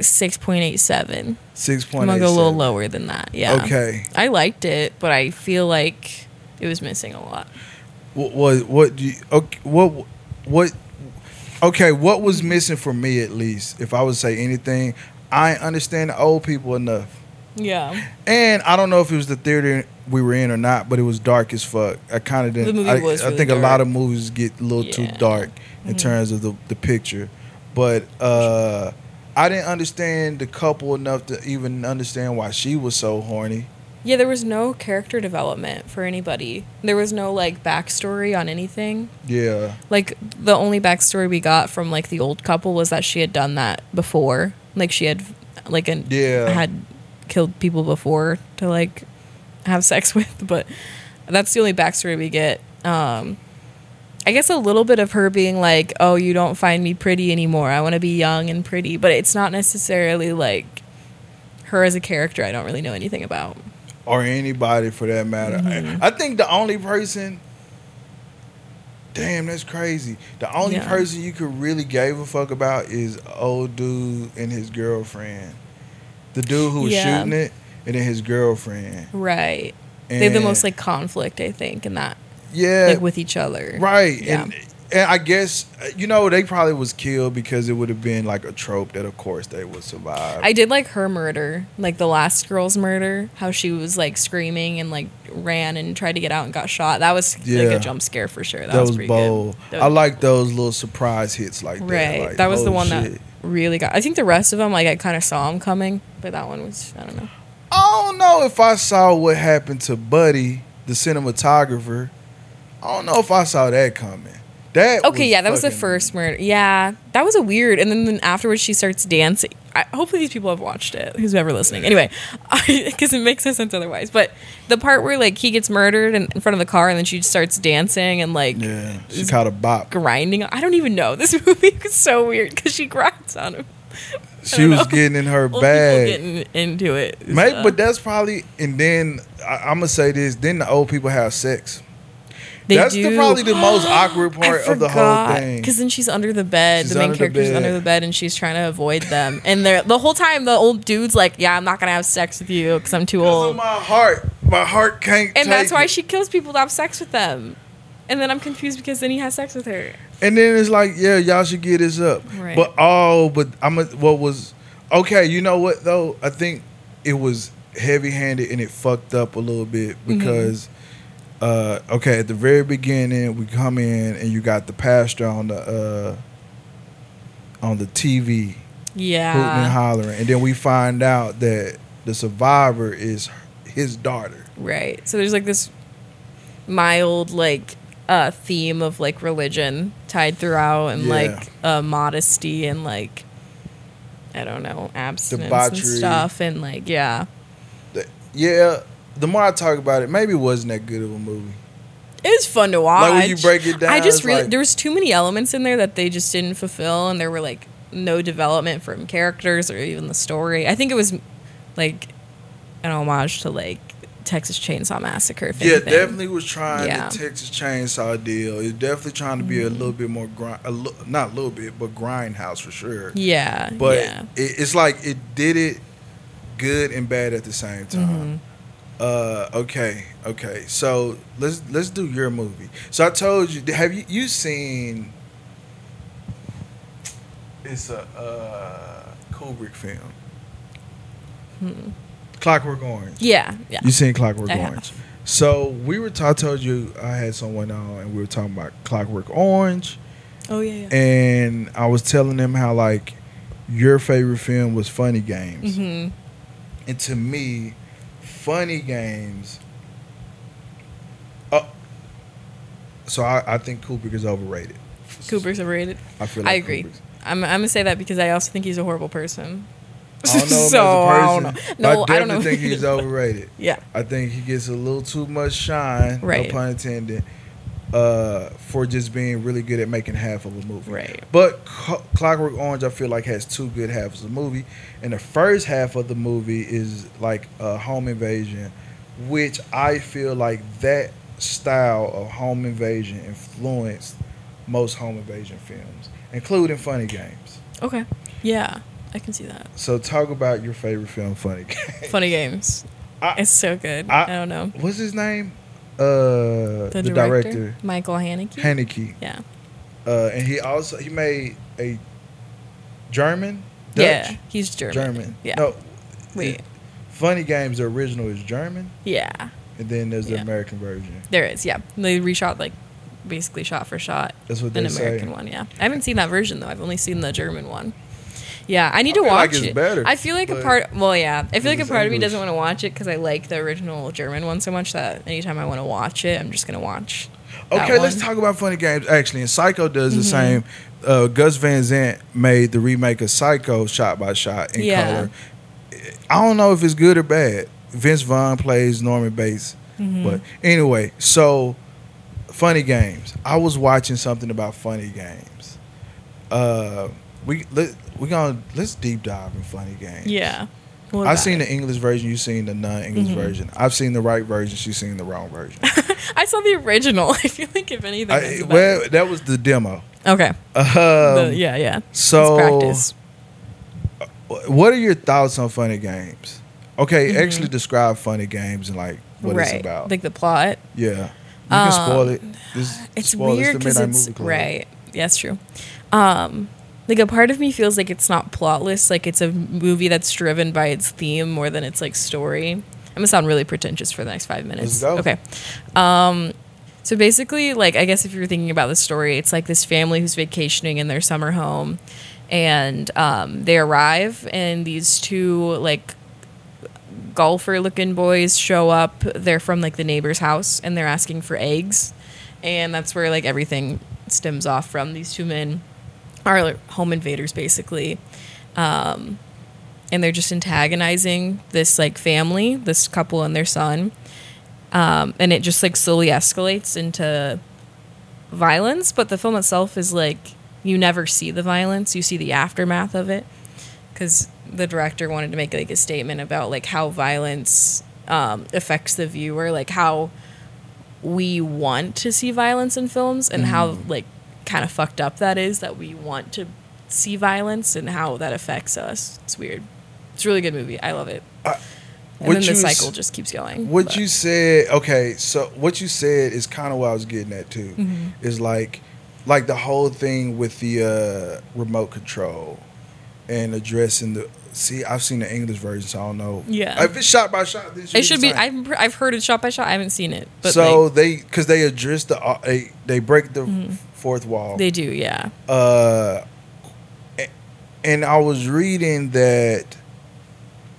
[SPEAKER 2] six point eight seven.
[SPEAKER 1] six point.
[SPEAKER 2] I'm
[SPEAKER 1] gonna
[SPEAKER 2] go a little lower than that. Yeah.
[SPEAKER 1] Okay.
[SPEAKER 2] I liked it, but I feel like it was missing a lot.
[SPEAKER 1] What what what do you okay, what what okay, what was missing for me at least, if I would say anything, I understand the old people enough.
[SPEAKER 2] Yeah.
[SPEAKER 1] And I don't know if it was the theater we were in or not, but it was dark as fuck. I kind of didn't.
[SPEAKER 2] The movie
[SPEAKER 1] I,
[SPEAKER 2] was
[SPEAKER 1] I
[SPEAKER 2] really
[SPEAKER 1] think a lot of movies get a little too dark in
[SPEAKER 2] Mhm.
[SPEAKER 1] terms of the, the picture, but uh, I didn't understand the couple enough to even understand why she was so horny.
[SPEAKER 2] Yeah, there was no character development for anybody. There was no like backstory on anything.
[SPEAKER 1] Yeah,
[SPEAKER 2] Like the only backstory we got from like the old couple was that she had done that before. Like she had like an
[SPEAKER 1] Yeah.
[SPEAKER 2] had killed people before to like have sex with, but that's the only backstory we get. Um I guess a little bit of her being like, "Oh, you don't find me pretty anymore. I want to be young and pretty," but it's not necessarily like her as a character. I don't really know anything about.
[SPEAKER 1] or anybody for that matter.
[SPEAKER 2] Mhm.
[SPEAKER 1] I, think the only person. Damn, that's crazy. The only
[SPEAKER 2] Yeah.
[SPEAKER 1] person you could really gave a fuck about is old dude and his girlfriend. The dude who was
[SPEAKER 2] Yeah.
[SPEAKER 1] shooting it, and then his girlfriend.
[SPEAKER 2] Right. they have the most like conflict, I think, in that
[SPEAKER 1] yeah,
[SPEAKER 2] like with each other.
[SPEAKER 1] right.
[SPEAKER 2] Yeah.
[SPEAKER 1] And and I guess you know they probably was killed because it would have been like a trope that of course they would survive.
[SPEAKER 2] I did like her murder, like the last girl's murder, how she was like screaming and like ran and tried to get out and got shot. That was like a jump scare for sure. That,
[SPEAKER 1] that, was,
[SPEAKER 2] pretty
[SPEAKER 1] bold.
[SPEAKER 2] good. That
[SPEAKER 1] I
[SPEAKER 2] was
[SPEAKER 1] like those little surprise hits like that.
[SPEAKER 2] Right.
[SPEAKER 1] like,
[SPEAKER 2] that was the
[SPEAKER 1] oh,
[SPEAKER 2] one
[SPEAKER 1] shit.
[SPEAKER 2] that really got. I think the rest of them, like I kind of saw them coming, but that one was I don't know.
[SPEAKER 1] I don't know if I saw what happened to Buddy, the cinematographer. I don't know if I saw that coming. That
[SPEAKER 2] Okay, yeah, that was the
[SPEAKER 1] fucking-
[SPEAKER 2] first murder. Yeah, that was a weird. And then, then afterwards, she starts dancing. I, hopefully, these people have watched it. Who's ever listening? Anyway, because it makes no sense otherwise. But the part where like he gets murdered in, in front of the car, and then she starts dancing and like
[SPEAKER 1] Yeah, she
[SPEAKER 2] Is-
[SPEAKER 1] caught a bop.
[SPEAKER 2] grinding. I don't even know. This movie is so weird because she grinds on him.
[SPEAKER 1] She
[SPEAKER 2] don't
[SPEAKER 1] was
[SPEAKER 2] know.
[SPEAKER 1] getting in her
[SPEAKER 2] Old people
[SPEAKER 1] bag.
[SPEAKER 2] getting into it.
[SPEAKER 1] Maybe,
[SPEAKER 2] So,
[SPEAKER 1] but that's probably. And then I, I'm gonna say this. Then the old people have sex.
[SPEAKER 2] They
[SPEAKER 1] that's the, probably the most awkward part of the whole thing.
[SPEAKER 2] Because then she's under the bed.
[SPEAKER 1] She's
[SPEAKER 2] the main
[SPEAKER 1] under the
[SPEAKER 2] character's under the bed, and she's trying to avoid them. And they're the whole time the old dude's like, "Yeah, I'm not gonna have sex with you because I'm too old."
[SPEAKER 1] my heart, my heart can't.
[SPEAKER 2] And that's why
[SPEAKER 1] it.
[SPEAKER 2] she kills people to have sex with them. And then I'm confused because then he has sex with her.
[SPEAKER 1] And then it's like, yeah, y'all should get this up.
[SPEAKER 2] Right.
[SPEAKER 1] But oh, but I'm a, what was okay. You know what though? I think it was heavy handed and it fucked up a little bit
[SPEAKER 2] Mm-hmm.
[SPEAKER 1] Uh, okay, at the very beginning, we come in and you got the pastor on the uh, on the TV hooting and hollering, and then we find out that the survivor is his daughter.
[SPEAKER 2] Right. So there's like this mild like uh theme of like religion tied throughout and
[SPEAKER 1] Yeah.
[SPEAKER 2] like uh modesty and like I don't know, abstinence
[SPEAKER 1] Debauchery.
[SPEAKER 2] and stuff and like yeah.
[SPEAKER 1] The- yeah, the more I talk about it, maybe it wasn't that good of a movie.
[SPEAKER 2] It was fun to watch.
[SPEAKER 1] Like when you break it down,
[SPEAKER 2] I just really
[SPEAKER 1] like-
[SPEAKER 2] there was too many elements in there that they just didn't fulfill, and there were like no development from characters or even the story. I think it was like an homage to like Texas Chainsaw Massacre.
[SPEAKER 1] Yeah,
[SPEAKER 2] anything.
[SPEAKER 1] definitely was trying
[SPEAKER 2] Yeah.
[SPEAKER 1] the Texas Chainsaw deal. It's definitely trying to be a little bit more grind, a li- not a little bit, but grindhouse for sure.
[SPEAKER 2] Yeah,
[SPEAKER 1] But
[SPEAKER 2] yeah.
[SPEAKER 1] it, it's like it did it good and bad at the same time.
[SPEAKER 2] Mm-hmm.
[SPEAKER 1] Uh, okay, okay. So let's let's do your movie. So I told you, have you you seen? It's a uh, Kubrick film.
[SPEAKER 2] Hmm.
[SPEAKER 1] Clockwork Orange.
[SPEAKER 2] Yeah, yeah.
[SPEAKER 1] You seen Clockwork
[SPEAKER 2] I have.
[SPEAKER 1] Orange? So we were. T- I told you I had someone on, and we were talking about Clockwork Orange,
[SPEAKER 2] Oh yeah, yeah.
[SPEAKER 1] and I was telling them how like your favorite film was Funny Games,
[SPEAKER 2] hmm
[SPEAKER 1] and to me, Funny Games. Uh, so I, I think Kubrick is overrated.
[SPEAKER 2] Cooper's overrated.
[SPEAKER 1] I feel.
[SPEAKER 2] I agree.
[SPEAKER 1] Kubrick's-
[SPEAKER 2] I'm I'm gonna say that because I also think he's a horrible person.
[SPEAKER 1] I don't know
[SPEAKER 2] So, I don't know. No,
[SPEAKER 1] I
[SPEAKER 2] I don't know.
[SPEAKER 1] think he's overrated.
[SPEAKER 2] Yeah.
[SPEAKER 1] I think he gets a little too much shine,
[SPEAKER 2] Right.
[SPEAKER 1] no pun intended, uh, for just being really good at making half of a movie.
[SPEAKER 2] Right.
[SPEAKER 1] But Cl- Clockwork Orange, I feel like has two good halves of the movie, and the first half of the movie is like a home invasion, which I feel like that style of home invasion influenced most home invasion films, including Funny Games.
[SPEAKER 2] Okay. Yeah, I can see that.
[SPEAKER 1] So talk about your favorite film, Funny Games.
[SPEAKER 2] Funny games.
[SPEAKER 1] I-
[SPEAKER 2] it's so good.
[SPEAKER 1] I-
[SPEAKER 2] I, don't know.
[SPEAKER 1] What's his name? Uh,
[SPEAKER 2] The,
[SPEAKER 1] the,
[SPEAKER 2] director,
[SPEAKER 1] director,
[SPEAKER 2] Michael Haneke.
[SPEAKER 1] Haneke.
[SPEAKER 2] yeah.
[SPEAKER 1] Uh, and he also he made a German, Dutch,
[SPEAKER 2] Yeah, he's German.
[SPEAKER 1] German.
[SPEAKER 2] Yeah.
[SPEAKER 1] No,
[SPEAKER 2] Wait.
[SPEAKER 1] Funny Games. The original is German,
[SPEAKER 2] Yeah.
[SPEAKER 1] and then there's the
[SPEAKER 2] Yeah.
[SPEAKER 1] American version.
[SPEAKER 2] There is. Yeah. They reshot like basically shot for shot
[SPEAKER 1] That's what they an
[SPEAKER 2] American
[SPEAKER 1] say.
[SPEAKER 2] one. Yeah. I haven't seen that version though. I've only seen the German one. Yeah, I need to watch
[SPEAKER 1] like
[SPEAKER 2] it.
[SPEAKER 1] better,
[SPEAKER 2] I feel like a part. Well, yeah, I feel like a part of me doesn't want to watch it because I like the original German one so much that anytime I want to watch it, I'm just gonna watch.
[SPEAKER 1] Okay, let's talk about Funny Games. Actually, and Psycho does the
[SPEAKER 2] Mhm.
[SPEAKER 1] same. Uh, Gus Van Sant made the remake of Psycho shot by shot in
[SPEAKER 2] Yeah.
[SPEAKER 1] color. I don't know if it's good or bad. Vince Vaughn plays Norman Bates.
[SPEAKER 2] Mhm.
[SPEAKER 1] But anyway, so funny games. I was watching something about funny games. Uh, we let we gonna let's deep dive in funny games.
[SPEAKER 2] yeah. I've
[SPEAKER 1] seen
[SPEAKER 2] it?
[SPEAKER 1] the English version. You've seen the non-English
[SPEAKER 2] Mhm.
[SPEAKER 1] version. I've seen the right version. She's seen the wrong version.
[SPEAKER 2] I saw the original. I feel like if anything,
[SPEAKER 1] I, well, that was the demo.
[SPEAKER 2] okay.
[SPEAKER 1] Um,
[SPEAKER 2] The- yeah, yeah.
[SPEAKER 1] So,
[SPEAKER 2] practice.
[SPEAKER 1] what are your thoughts on funny games? Okay,
[SPEAKER 2] Mhm.
[SPEAKER 1] actually describe funny games and like what
[SPEAKER 2] right.
[SPEAKER 1] it's about.
[SPEAKER 2] Like the plot.
[SPEAKER 1] yeah, you can spoil
[SPEAKER 2] Um,
[SPEAKER 1] it. This,
[SPEAKER 2] It's
[SPEAKER 1] spoil
[SPEAKER 2] weird because it's
[SPEAKER 1] Club.
[SPEAKER 2] right. Yeah, that's true. Um, like a part of me feels like it's not plotless. Like it's a movie that's driven by its theme more than its like story. I'm gonna sound really pretentious for the next five minutes. Okay. Um, so basically, like I guess if you're thinking about the story, it's like this family who's vacationing in their summer home, and um, they arrive, and these two like golfer looking boys show up. They're from like the neighbor's house and they're asking for eggs. And that's where like everything stems off from. These two men are home invaders basically. Um, and they're just antagonizing this like family, this couple and their son. Um, and it just like slowly escalates into violence, but the film itself is like you never see the violence, you see the aftermath of it. Because the director wanted to make like a statement about like how violence um, affects the viewer, like how we want to see violence in films and how like kind of fucked up that is that we want to see violence and how that affects us. It's weird. It's a really good movie. I love it.
[SPEAKER 1] Uh,
[SPEAKER 2] and then the
[SPEAKER 1] you s-
[SPEAKER 2] cycle just keeps going.
[SPEAKER 1] What
[SPEAKER 2] but-
[SPEAKER 1] you said, okay, so what you said is kind of what I was getting at too.
[SPEAKER 2] Mhm.
[SPEAKER 1] Is like, like the whole thing with the uh, remote control and addressing the. See, I've seen the English version, so I don't know.
[SPEAKER 2] Yeah.
[SPEAKER 1] If it's shot by shot, then
[SPEAKER 2] It should be. I've I've heard it shot by shot. I haven't seen it, but
[SPEAKER 1] so
[SPEAKER 2] like,
[SPEAKER 1] they, because they address the, uh, they, they break the
[SPEAKER 2] Mhm.
[SPEAKER 1] Fourth wall.
[SPEAKER 2] they do. Yeah.
[SPEAKER 1] uh, and I was reading that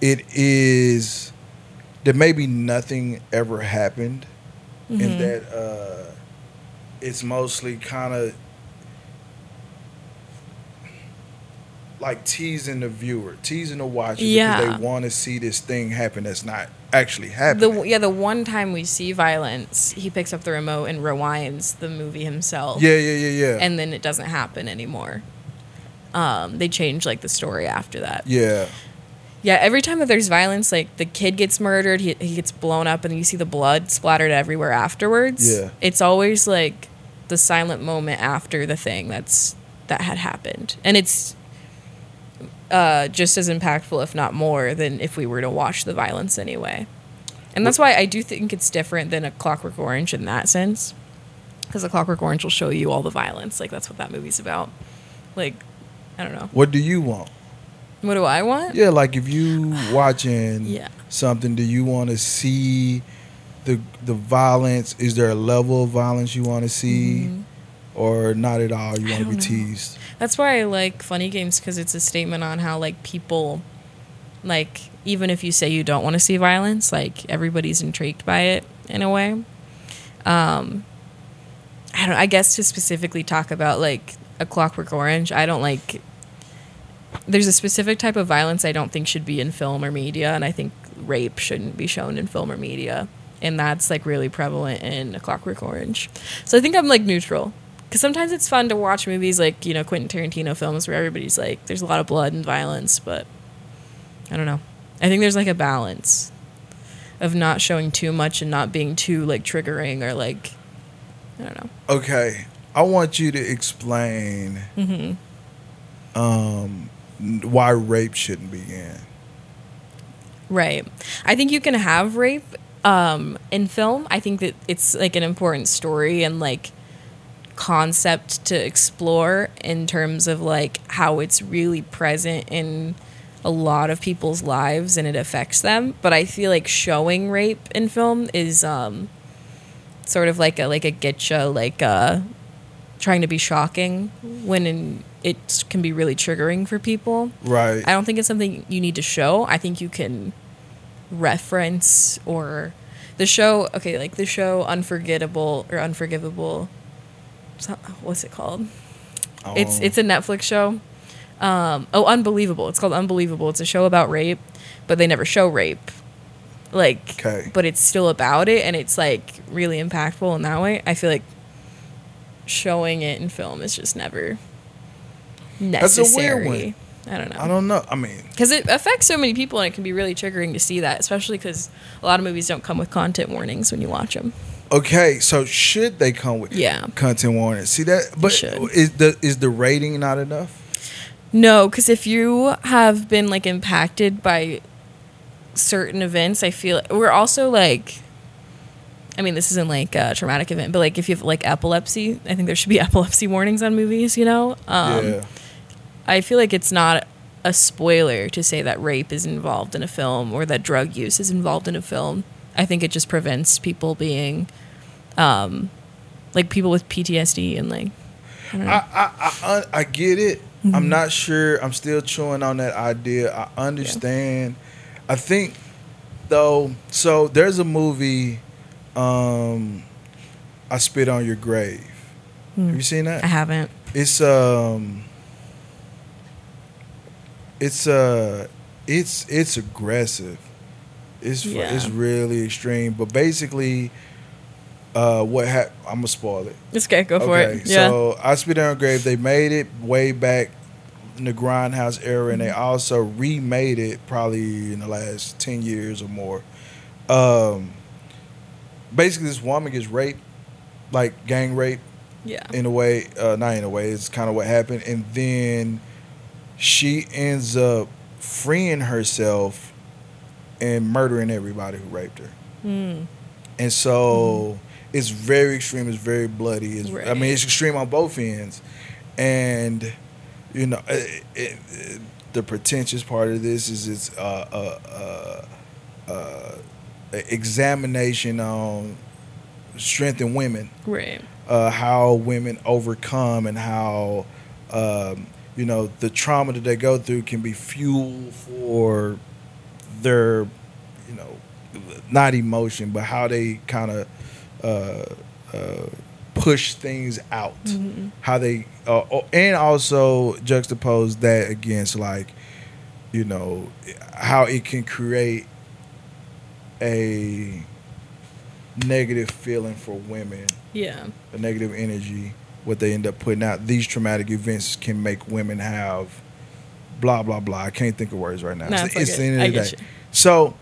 [SPEAKER 1] it is that maybe nothing ever happened,
[SPEAKER 2] Mhm.
[SPEAKER 1] and that uh, it's mostly kind of like teasing the viewer, teasing the watcher because they want to see this thing happen that's not actually happening.
[SPEAKER 2] The yeah, the one time we see violence, he picks up the remote and rewinds the movie himself.
[SPEAKER 1] yeah, yeah, yeah, yeah,
[SPEAKER 2] And then it doesn't happen anymore. Um, they change like the story after that.
[SPEAKER 1] yeah.
[SPEAKER 2] Yeah, every time that there's violence, like the kid gets murdered, he, he gets blown up, and you see the blood splattered everywhere afterwards.
[SPEAKER 1] Yeah.
[SPEAKER 2] it's always like the silent moment after the thing that's that had happened, and it's uh, just as impactful, if not more, than if we were to watch the violence anyway. And that's why I do think it's different than a Clockwork Orange in that sense, because a Clockwork Orange will show you all the violence. Like that's what that movie's about. Like, I don't know.
[SPEAKER 1] What do you want?
[SPEAKER 2] What do I want?
[SPEAKER 1] Yeah, like if you watching
[SPEAKER 2] Yeah.
[SPEAKER 1] something, do you want to see the the violence? Is there a level of violence you want to see,
[SPEAKER 2] Mhm.
[SPEAKER 1] or not at all? You want to be
[SPEAKER 2] know.
[SPEAKER 1] teased?
[SPEAKER 2] That's why I like funny games because it's a statement on how like people, like even if you say you don't want to see violence, like everybody's intrigued by it in a way. Um, I don't. I guess to specifically talk about like a Clockwork Orange, I don't like. There's a specific type of violence I don't think should be in film or media, and I think rape shouldn't be shown in film or media, and that's like really prevalent in a Clockwork Orange. So I think I'm like neutral because sometimes it's fun to watch movies like you know Quentin Tarantino films where everybody's like there's a lot of blood and violence, but I don't know. I think there's like a balance of not showing too much and not being too like triggering or like I don't know.
[SPEAKER 1] Okay, I want you to explain
[SPEAKER 2] hmm
[SPEAKER 1] um, why rape shouldn't begin.
[SPEAKER 2] Right. I think you can have rape um, in film. I think that it's like an important story and like concept to explore in terms of like how it's really present in a lot of people's lives and it affects them. But I feel like showing rape in film is um, sort of like a like a getcha like uh, trying to be shocking when in, it can be really triggering for people.
[SPEAKER 1] Right.
[SPEAKER 2] I don't think it's something you need to show. I think you can reference or the show. Okay, like the show Unforgettable or Unforgivable. What's it called? It's
[SPEAKER 1] Um,
[SPEAKER 2] it's a Netflix show. Um, oh, Unbelievable. It's called Unbelievable. It's a show about rape, but they never show rape. Like,
[SPEAKER 1] Okay.
[SPEAKER 2] but it's still about it, and it's like really impactful in that way. I feel like showing it in film is just never
[SPEAKER 1] That's a
[SPEAKER 2] necessary.
[SPEAKER 1] weird one.
[SPEAKER 2] I don't know
[SPEAKER 1] I don't know. I mean,
[SPEAKER 2] because it affects so many people and it can be really triggering to see that especially because a lot of movies don't come with content warnings when you watch them
[SPEAKER 1] okay. So should they come with
[SPEAKER 2] yeah
[SPEAKER 1] content warning? See that? But is the is the rating not enough?
[SPEAKER 2] no because if you have been like impacted by certain events i feel we're also like i mean this isn't like a traumatic event but like if you have like epilepsy i think there should be epilepsy warnings on movies you know um,
[SPEAKER 1] yeah.
[SPEAKER 2] I feel like it's not a spoiler to say that rape is involved in a film or that drug use is involved in a film. I think it just prevents people being, um, like people with PTSD and like, I.
[SPEAKER 1] I I I, I get it.
[SPEAKER 2] Mm-hmm.
[SPEAKER 1] I'm not sure. I'm still chewing on that idea. I understand. I think though. So there's a movie. Um, I spit on your grave. Have you seen that?
[SPEAKER 2] I haven't.
[SPEAKER 1] It's um. It's uh, it's it's aggressive. It's
[SPEAKER 2] Yeah.
[SPEAKER 1] it's really extreme. But basically, uh, what hap- I'm gonna spoil it.
[SPEAKER 2] It's okay. Go for it. Yeah.
[SPEAKER 1] So I Spit on Grave, they made it way back in the Grindhouse era, and they
[SPEAKER 2] Mm-hmm.
[SPEAKER 1] also remade it probably in the last ten years or more. Um, basically, this woman gets raped, like gang rape,
[SPEAKER 2] yeah.
[SPEAKER 1] in a way. Uh, not in a way. It's kind of what happened, and then she ends up freeing herself and murdering everybody who raped her.
[SPEAKER 2] Mm.
[SPEAKER 1] And so it's very extreme. It's very bloody. It's, I mean, it's extreme on both ends. And, you know, it, it, it- the pretentious part of this is it's uh, uh, uh, uh, examination on strength in women,
[SPEAKER 2] Right.
[SPEAKER 1] uh, how women overcome and how, um, you know, the trauma that they go through can be fuel for their, you know, not emotion, but how they kind of uh, uh, push things out.
[SPEAKER 2] Mhm.
[SPEAKER 1] How they, uh, and also juxtapose that against like, you know, how it can create a negative feeling for women,
[SPEAKER 2] Yeah.
[SPEAKER 1] a negative energy. What they end up putting out. These traumatic events can make women have blah blah blah. I can't think of words right now.
[SPEAKER 2] Nah,
[SPEAKER 1] it's,
[SPEAKER 2] it's
[SPEAKER 1] it's the end of the day.
[SPEAKER 2] you.
[SPEAKER 1] So,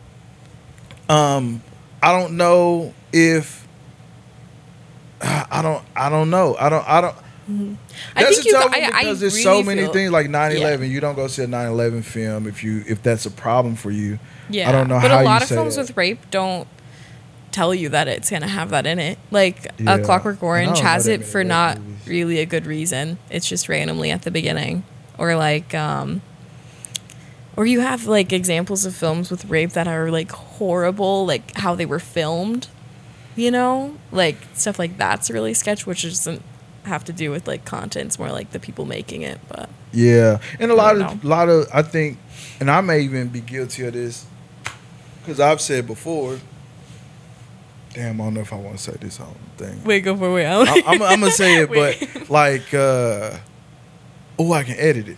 [SPEAKER 1] um, I don't know if I don't. I don't know. I don't. I don't.
[SPEAKER 2] I
[SPEAKER 1] That's
[SPEAKER 2] think
[SPEAKER 1] a
[SPEAKER 2] you.
[SPEAKER 1] tough
[SPEAKER 2] I,
[SPEAKER 1] one
[SPEAKER 2] I
[SPEAKER 1] because there's
[SPEAKER 2] really
[SPEAKER 1] so many
[SPEAKER 2] feel-
[SPEAKER 1] things like 9/11. You don't go see a 9/11 film if you if that's a problem for you.
[SPEAKER 2] Yeah.
[SPEAKER 1] I don't know
[SPEAKER 2] But a
[SPEAKER 1] you
[SPEAKER 2] lot of films
[SPEAKER 1] that.
[SPEAKER 2] with rape don't tell you that it's gonna have that in it. Like
[SPEAKER 1] Yeah.
[SPEAKER 2] a Clockwork Orange has it for not
[SPEAKER 1] movies.
[SPEAKER 2] really a good reason. It's just randomly at the beginning, or like, um, or you have like examples of films with rape that are like horrible, like how they were filmed. you know, like stuff like that's really sketch, which doesn't have to do with like content. It's more like the people making it. But
[SPEAKER 1] Yeah, and a lot of a lot of I think, and I may even be guilty of this, because I've said before. Damn, I don't know if I want to say this whole thing.
[SPEAKER 2] wait, go for it.
[SPEAKER 1] I'm, I'm, I'm gonna say it, but like, uh, oh, I can edit it.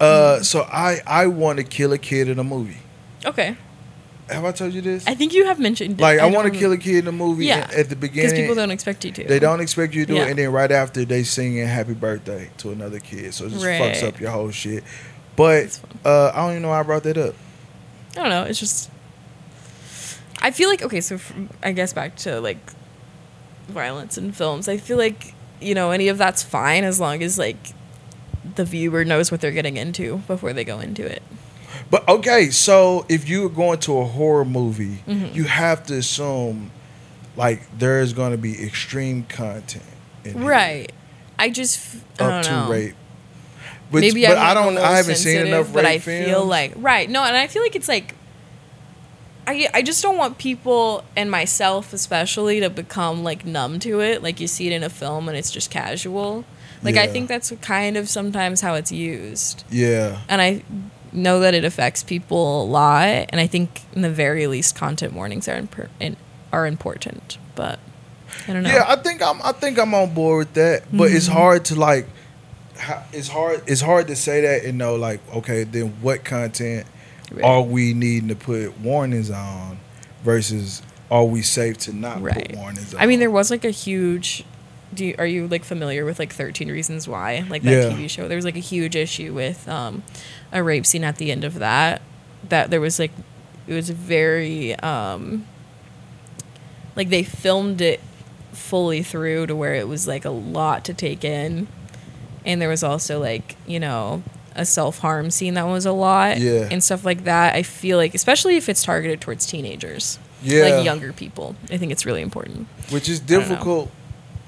[SPEAKER 1] Uh, so I I want to kill a kid in a movie.
[SPEAKER 2] okay.
[SPEAKER 1] Have I told you this?
[SPEAKER 2] I think you have mentioned
[SPEAKER 1] like I, want to kill a kid in a movie.
[SPEAKER 2] Yeah,
[SPEAKER 1] at the beginning because
[SPEAKER 2] people don't expect you to.
[SPEAKER 1] they don't expect you to do
[SPEAKER 2] Yeah.
[SPEAKER 1] it, and then right after they singing "Happy Birthday" to another kid, so it just fucks up your whole shit. But uh, I don't even know why I brought that up.
[SPEAKER 2] I don't know. It's just. I feel like okay. So from, I guess back to like violence in films. I feel like you know any of that's fine as long as like the viewer knows what they're getting into before they go into it.
[SPEAKER 1] But okay, so if you were going to a horror movie,
[SPEAKER 2] Mhm.
[SPEAKER 1] you have to assume like there is going to be extreme content, here,
[SPEAKER 2] Right. I just I
[SPEAKER 1] Up
[SPEAKER 2] don't
[SPEAKER 1] to
[SPEAKER 2] know.
[SPEAKER 1] rape. Which,
[SPEAKER 2] Maybe
[SPEAKER 1] but I
[SPEAKER 2] a
[SPEAKER 1] don't. I haven't seen enough rape
[SPEAKER 2] but I
[SPEAKER 1] films.
[SPEAKER 2] feel like right. No, and I feel like it's like. I, I just don't want people and myself especially to become like numb to it like you see it in a film and it's just casual like i think that's kind of sometimes how it's used
[SPEAKER 1] yeah,
[SPEAKER 2] and I know that it affects people a lot. And I think, in the very least, content warnings are in, are important. But I don't know.
[SPEAKER 1] yeah. I think I'm. I think I'm on board with that. But it's
[SPEAKER 2] Mhm.
[SPEAKER 1] hard to like. It's hard. It's hard to say that and know like okay, then what content
[SPEAKER 2] Right.
[SPEAKER 1] are we needing to put warnings on versus are we safe to not
[SPEAKER 2] Right.
[SPEAKER 1] put warnings on?
[SPEAKER 2] I mean, there was like a huge. Do you, are you like familiar with like Thirteen Reasons Why, like that
[SPEAKER 1] Yeah.
[SPEAKER 2] TV show? There was like a huge issue with um, a rape scene at the end of that. That there was like, it was very um, like they filmed it fully through to where it was like a lot to take in, and there was also like you know a self harm scene that was a lot,
[SPEAKER 1] Yeah.
[SPEAKER 2] and stuff like that. I feel like, especially if it's targeted towards teenagers,
[SPEAKER 1] yeah,
[SPEAKER 2] like younger people, I think it's really important.
[SPEAKER 1] which is difficult.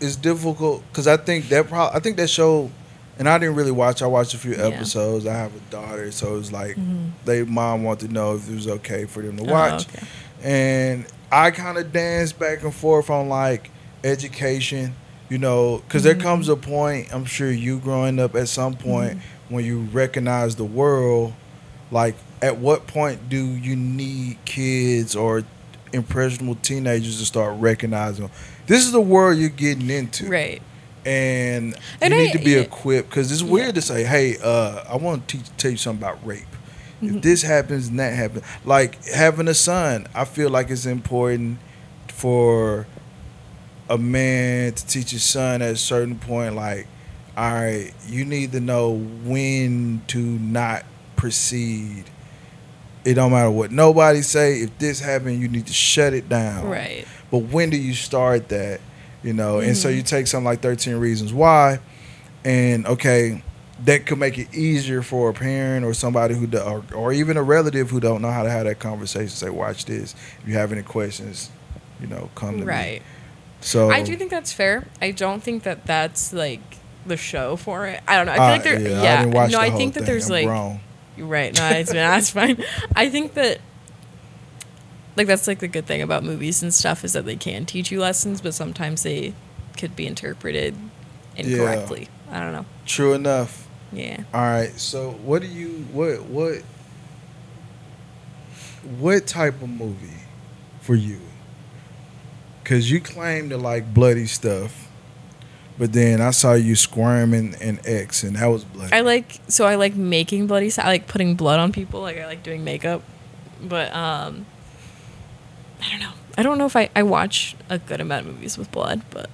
[SPEAKER 1] It's difficult because I think that pro- I think that show, and I didn't really watch. I watched a few
[SPEAKER 2] Yeah.
[SPEAKER 1] episodes. I have a daughter, so it's like
[SPEAKER 2] Mhm.
[SPEAKER 1] they mom wanted to know if it was okay for them to
[SPEAKER 2] Oh,
[SPEAKER 1] watch,
[SPEAKER 2] okay.
[SPEAKER 1] and I kind of danced back and forth on like education, you know, because there
[SPEAKER 2] Mhm.
[SPEAKER 1] comes a point. I'm sure you growing up at some point
[SPEAKER 2] Mm-hmm.
[SPEAKER 1] when you recognize the world. Like, at what point do you need kids or impressionable teenagers to start recognizing this is the world you're getting into,
[SPEAKER 2] Right.
[SPEAKER 1] and,
[SPEAKER 2] And
[SPEAKER 1] you
[SPEAKER 2] I-
[SPEAKER 1] need to be
[SPEAKER 2] yeah.
[SPEAKER 1] equipped because it's weird to say, "Hey, uh, I want to teach, tell you something about rape."
[SPEAKER 2] Mhm.
[SPEAKER 1] If this happens and that happens, like having a son, I feel like it's important for a man to teach his son at a certain point, like, all right, you need to know when to not proceed. It don't matter what nobody say. If this happened, you need to shut it down.
[SPEAKER 2] Right.
[SPEAKER 1] But when do you start that? You know, and so you take something like 13 Reasons Why, and okay, that could make it easier for a parent or somebody who, do, or, or even a relative who don't know how to have that conversation. Say, watch this. If you have any questions, you know, come to me.
[SPEAKER 2] Right.
[SPEAKER 1] So
[SPEAKER 2] I do think that's fair. I don't think that that's like the show for it. I don't know. I feel
[SPEAKER 1] uh,
[SPEAKER 2] like there.
[SPEAKER 1] yeah,
[SPEAKER 2] Yeah.
[SPEAKER 1] I
[SPEAKER 2] no, I think that
[SPEAKER 1] thing.
[SPEAKER 2] there's
[SPEAKER 1] I'm
[SPEAKER 2] like
[SPEAKER 1] grown.
[SPEAKER 2] right. No, it's that's fine. I think that like that's like the good thing about movies and stuff is that they can teach you lessons, but sometimes they could be interpreted incorrectly. I don't know.
[SPEAKER 1] True enough.
[SPEAKER 2] Yeah.
[SPEAKER 1] All right. So what do you what what what type of movie for you? Cause you claim to like bloody stuff, but then I saw you squirming in X, and that was bloody.
[SPEAKER 2] I like so I like making bloody. I like putting blood on people. Like I like doing makeup, but um, I don't know. I don't know if I I watch a good amount of movies with blood, but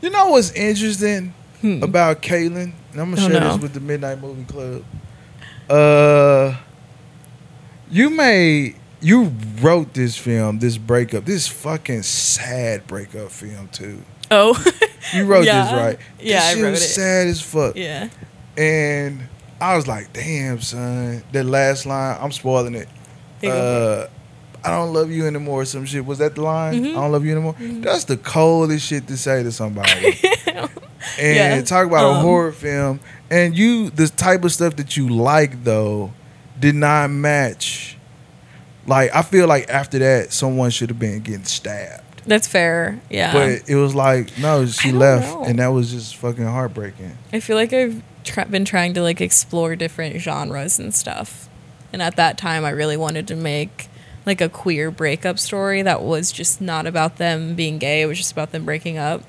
[SPEAKER 1] you know what's interesting
[SPEAKER 2] Hmm.
[SPEAKER 1] about Caitlyn? And I'm gonna
[SPEAKER 2] Oh,
[SPEAKER 1] share
[SPEAKER 2] no.
[SPEAKER 1] this with the Midnight Movie Club. Uh, you made you wrote this film, this breakup, this fucking sad breakup film too.
[SPEAKER 2] oh
[SPEAKER 1] You wrote
[SPEAKER 2] Yeah.
[SPEAKER 1] this right.
[SPEAKER 2] Yeah,
[SPEAKER 1] this
[SPEAKER 2] I wrote
[SPEAKER 1] was
[SPEAKER 2] it.
[SPEAKER 1] sad as fuck.
[SPEAKER 2] yeah.
[SPEAKER 1] And I was like, damn, son. That last line, I'm spoiling it. Uh, I don't love you anymore. or Some shit. Was that the line?
[SPEAKER 2] Mhm.
[SPEAKER 1] I don't love you anymore.
[SPEAKER 2] Mhm.
[SPEAKER 1] That's the coldest shit to say to somebody. and
[SPEAKER 2] Yeah.
[SPEAKER 1] talk about a
[SPEAKER 2] Um,
[SPEAKER 1] horror film. And you, the type of stuff that you like though, did not match Like I feel like after that, someone should have been getting stabbed.
[SPEAKER 2] That's fair. Yeah.
[SPEAKER 1] But it was like no, she left,
[SPEAKER 2] know.
[SPEAKER 1] and that was just fucking heartbreaking.
[SPEAKER 2] I feel like I've tr- been trying to like explore different genres and stuff. And at that time, I really wanted to make like a queer breakup story that was just not about them being gay. It was just about them breaking up.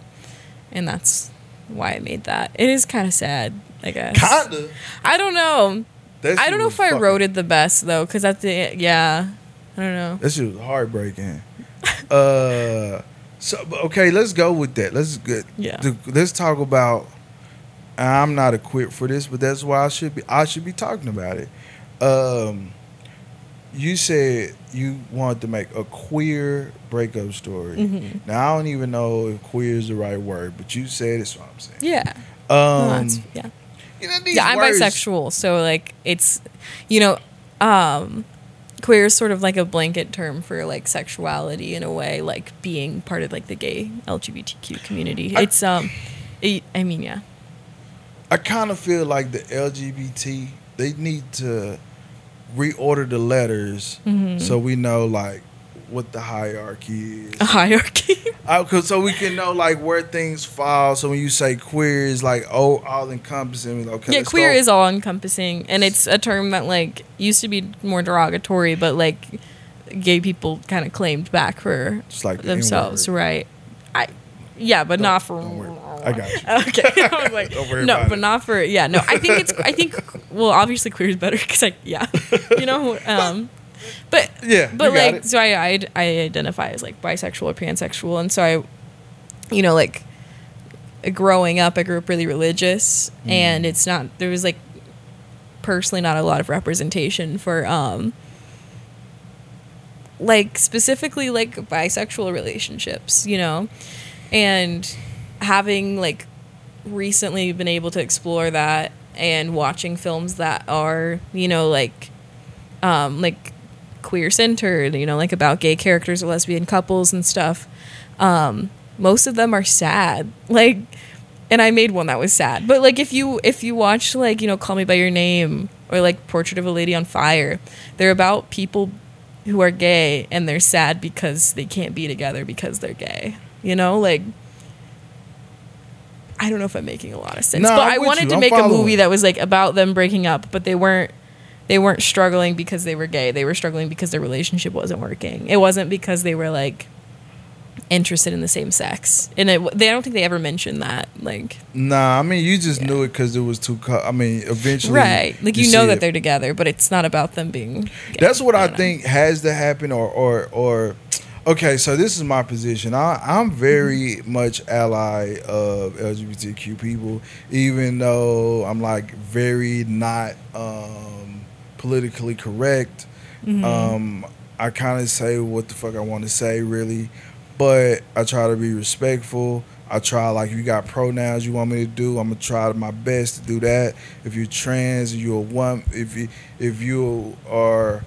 [SPEAKER 2] And that's why I made that. It is kind of sad, I guess.
[SPEAKER 1] Kinda.
[SPEAKER 2] I don't know.
[SPEAKER 1] That
[SPEAKER 2] I don't know if I wrote it the best though, because at the yeah, I don't know.
[SPEAKER 1] That shit was heartbreaking. uh, so okay, let's go with that. Let's get.
[SPEAKER 2] Yeah.
[SPEAKER 1] the- let's talk about. I'm not equipped for this, but that's why I should be. I should be talking about it. Um, you said you wanted to make a queer breakup story.
[SPEAKER 2] Mhm.
[SPEAKER 1] Now I don't even know if queer is the right word, but you said it's what I'm saying.
[SPEAKER 2] Yeah.
[SPEAKER 1] Um,
[SPEAKER 2] yeah.
[SPEAKER 1] you know, these
[SPEAKER 2] yeah, I'm
[SPEAKER 1] words-
[SPEAKER 2] bisexual, so like it's, you know, um, queer is sort of like a blanket term for like sexuality in a way, like being part of like the gay LGBTQ community.
[SPEAKER 1] I-
[SPEAKER 2] It's um, it, I mean, yeah,
[SPEAKER 1] I kind of feel like the LGBT they need to reorder the letters
[SPEAKER 2] Mhm.
[SPEAKER 1] so we know like what the hierarchy is.
[SPEAKER 2] a hierarchy.
[SPEAKER 1] I, cause so we can know like where things fall. So when you say queer is like oh all encompassing. Okay,
[SPEAKER 2] yeah, queer
[SPEAKER 1] go-
[SPEAKER 2] is all encompassing, and it's a term that like used to be more derogatory, but like gay people kind of claimed back for
[SPEAKER 1] like
[SPEAKER 2] themselves,
[SPEAKER 1] N-word.
[SPEAKER 2] right? I, yeah, but
[SPEAKER 1] Don't-
[SPEAKER 2] not for.
[SPEAKER 1] don't worry. I got you.
[SPEAKER 2] Okay, I was like, no, but
[SPEAKER 1] it.
[SPEAKER 2] not for. Yeah, no, I think it's. I think well, obviously queer is better because I yeah, you know, um, but
[SPEAKER 1] Yeah,
[SPEAKER 2] but like
[SPEAKER 1] it.
[SPEAKER 2] so I, I I identify as like bisexual or pansexual, and so I, you know, like growing up, I grew up really religious,
[SPEAKER 1] Mm.
[SPEAKER 2] and it's not there was like personally not a lot of representation for um like specifically like bisexual relationships, you know, and having like recently been able to explore that and watching films that are you know like um like queer centered you know like about gay characters or lesbian couples and stuff um most of them are sad. Like and i made one that was sad. But like if you if you watch like you know call me by your name or like portrait of a lady on fire they're about people who are gay and they're sad because they can't be together because they're gay you know like I don't know if I'm making a lot of sense, but
[SPEAKER 1] I'm
[SPEAKER 2] I wanted
[SPEAKER 1] you.
[SPEAKER 2] to
[SPEAKER 1] I'm
[SPEAKER 2] make a movie that was like about them breaking up, but they weren't they weren't struggling because they were gay. They were struggling because their relationship wasn't working. It wasn't because they were like interested in the same sex. And it they I don't think they ever mentioned that. Like
[SPEAKER 1] Nah, I mean you just
[SPEAKER 2] Yeah.
[SPEAKER 1] knew it because it was too. Co- I mean, eventually,
[SPEAKER 2] right. Like you, know that
[SPEAKER 1] it.
[SPEAKER 2] they're together, but it's not about them being gay.
[SPEAKER 1] That's what I
[SPEAKER 2] know.
[SPEAKER 1] think has to happen, or or or. Okay, so this is my position. I, I'm very much ally of LGBTQ people, even though I'm like very not um, politically correct.
[SPEAKER 2] Mhm.
[SPEAKER 1] Um, I kind of say what the fuck I want to say, really, but I try to be respectful. I try like if you got pronouns you want me to do, I'm gonna try my best to do that. If you're trans, you're a woman, if you if you are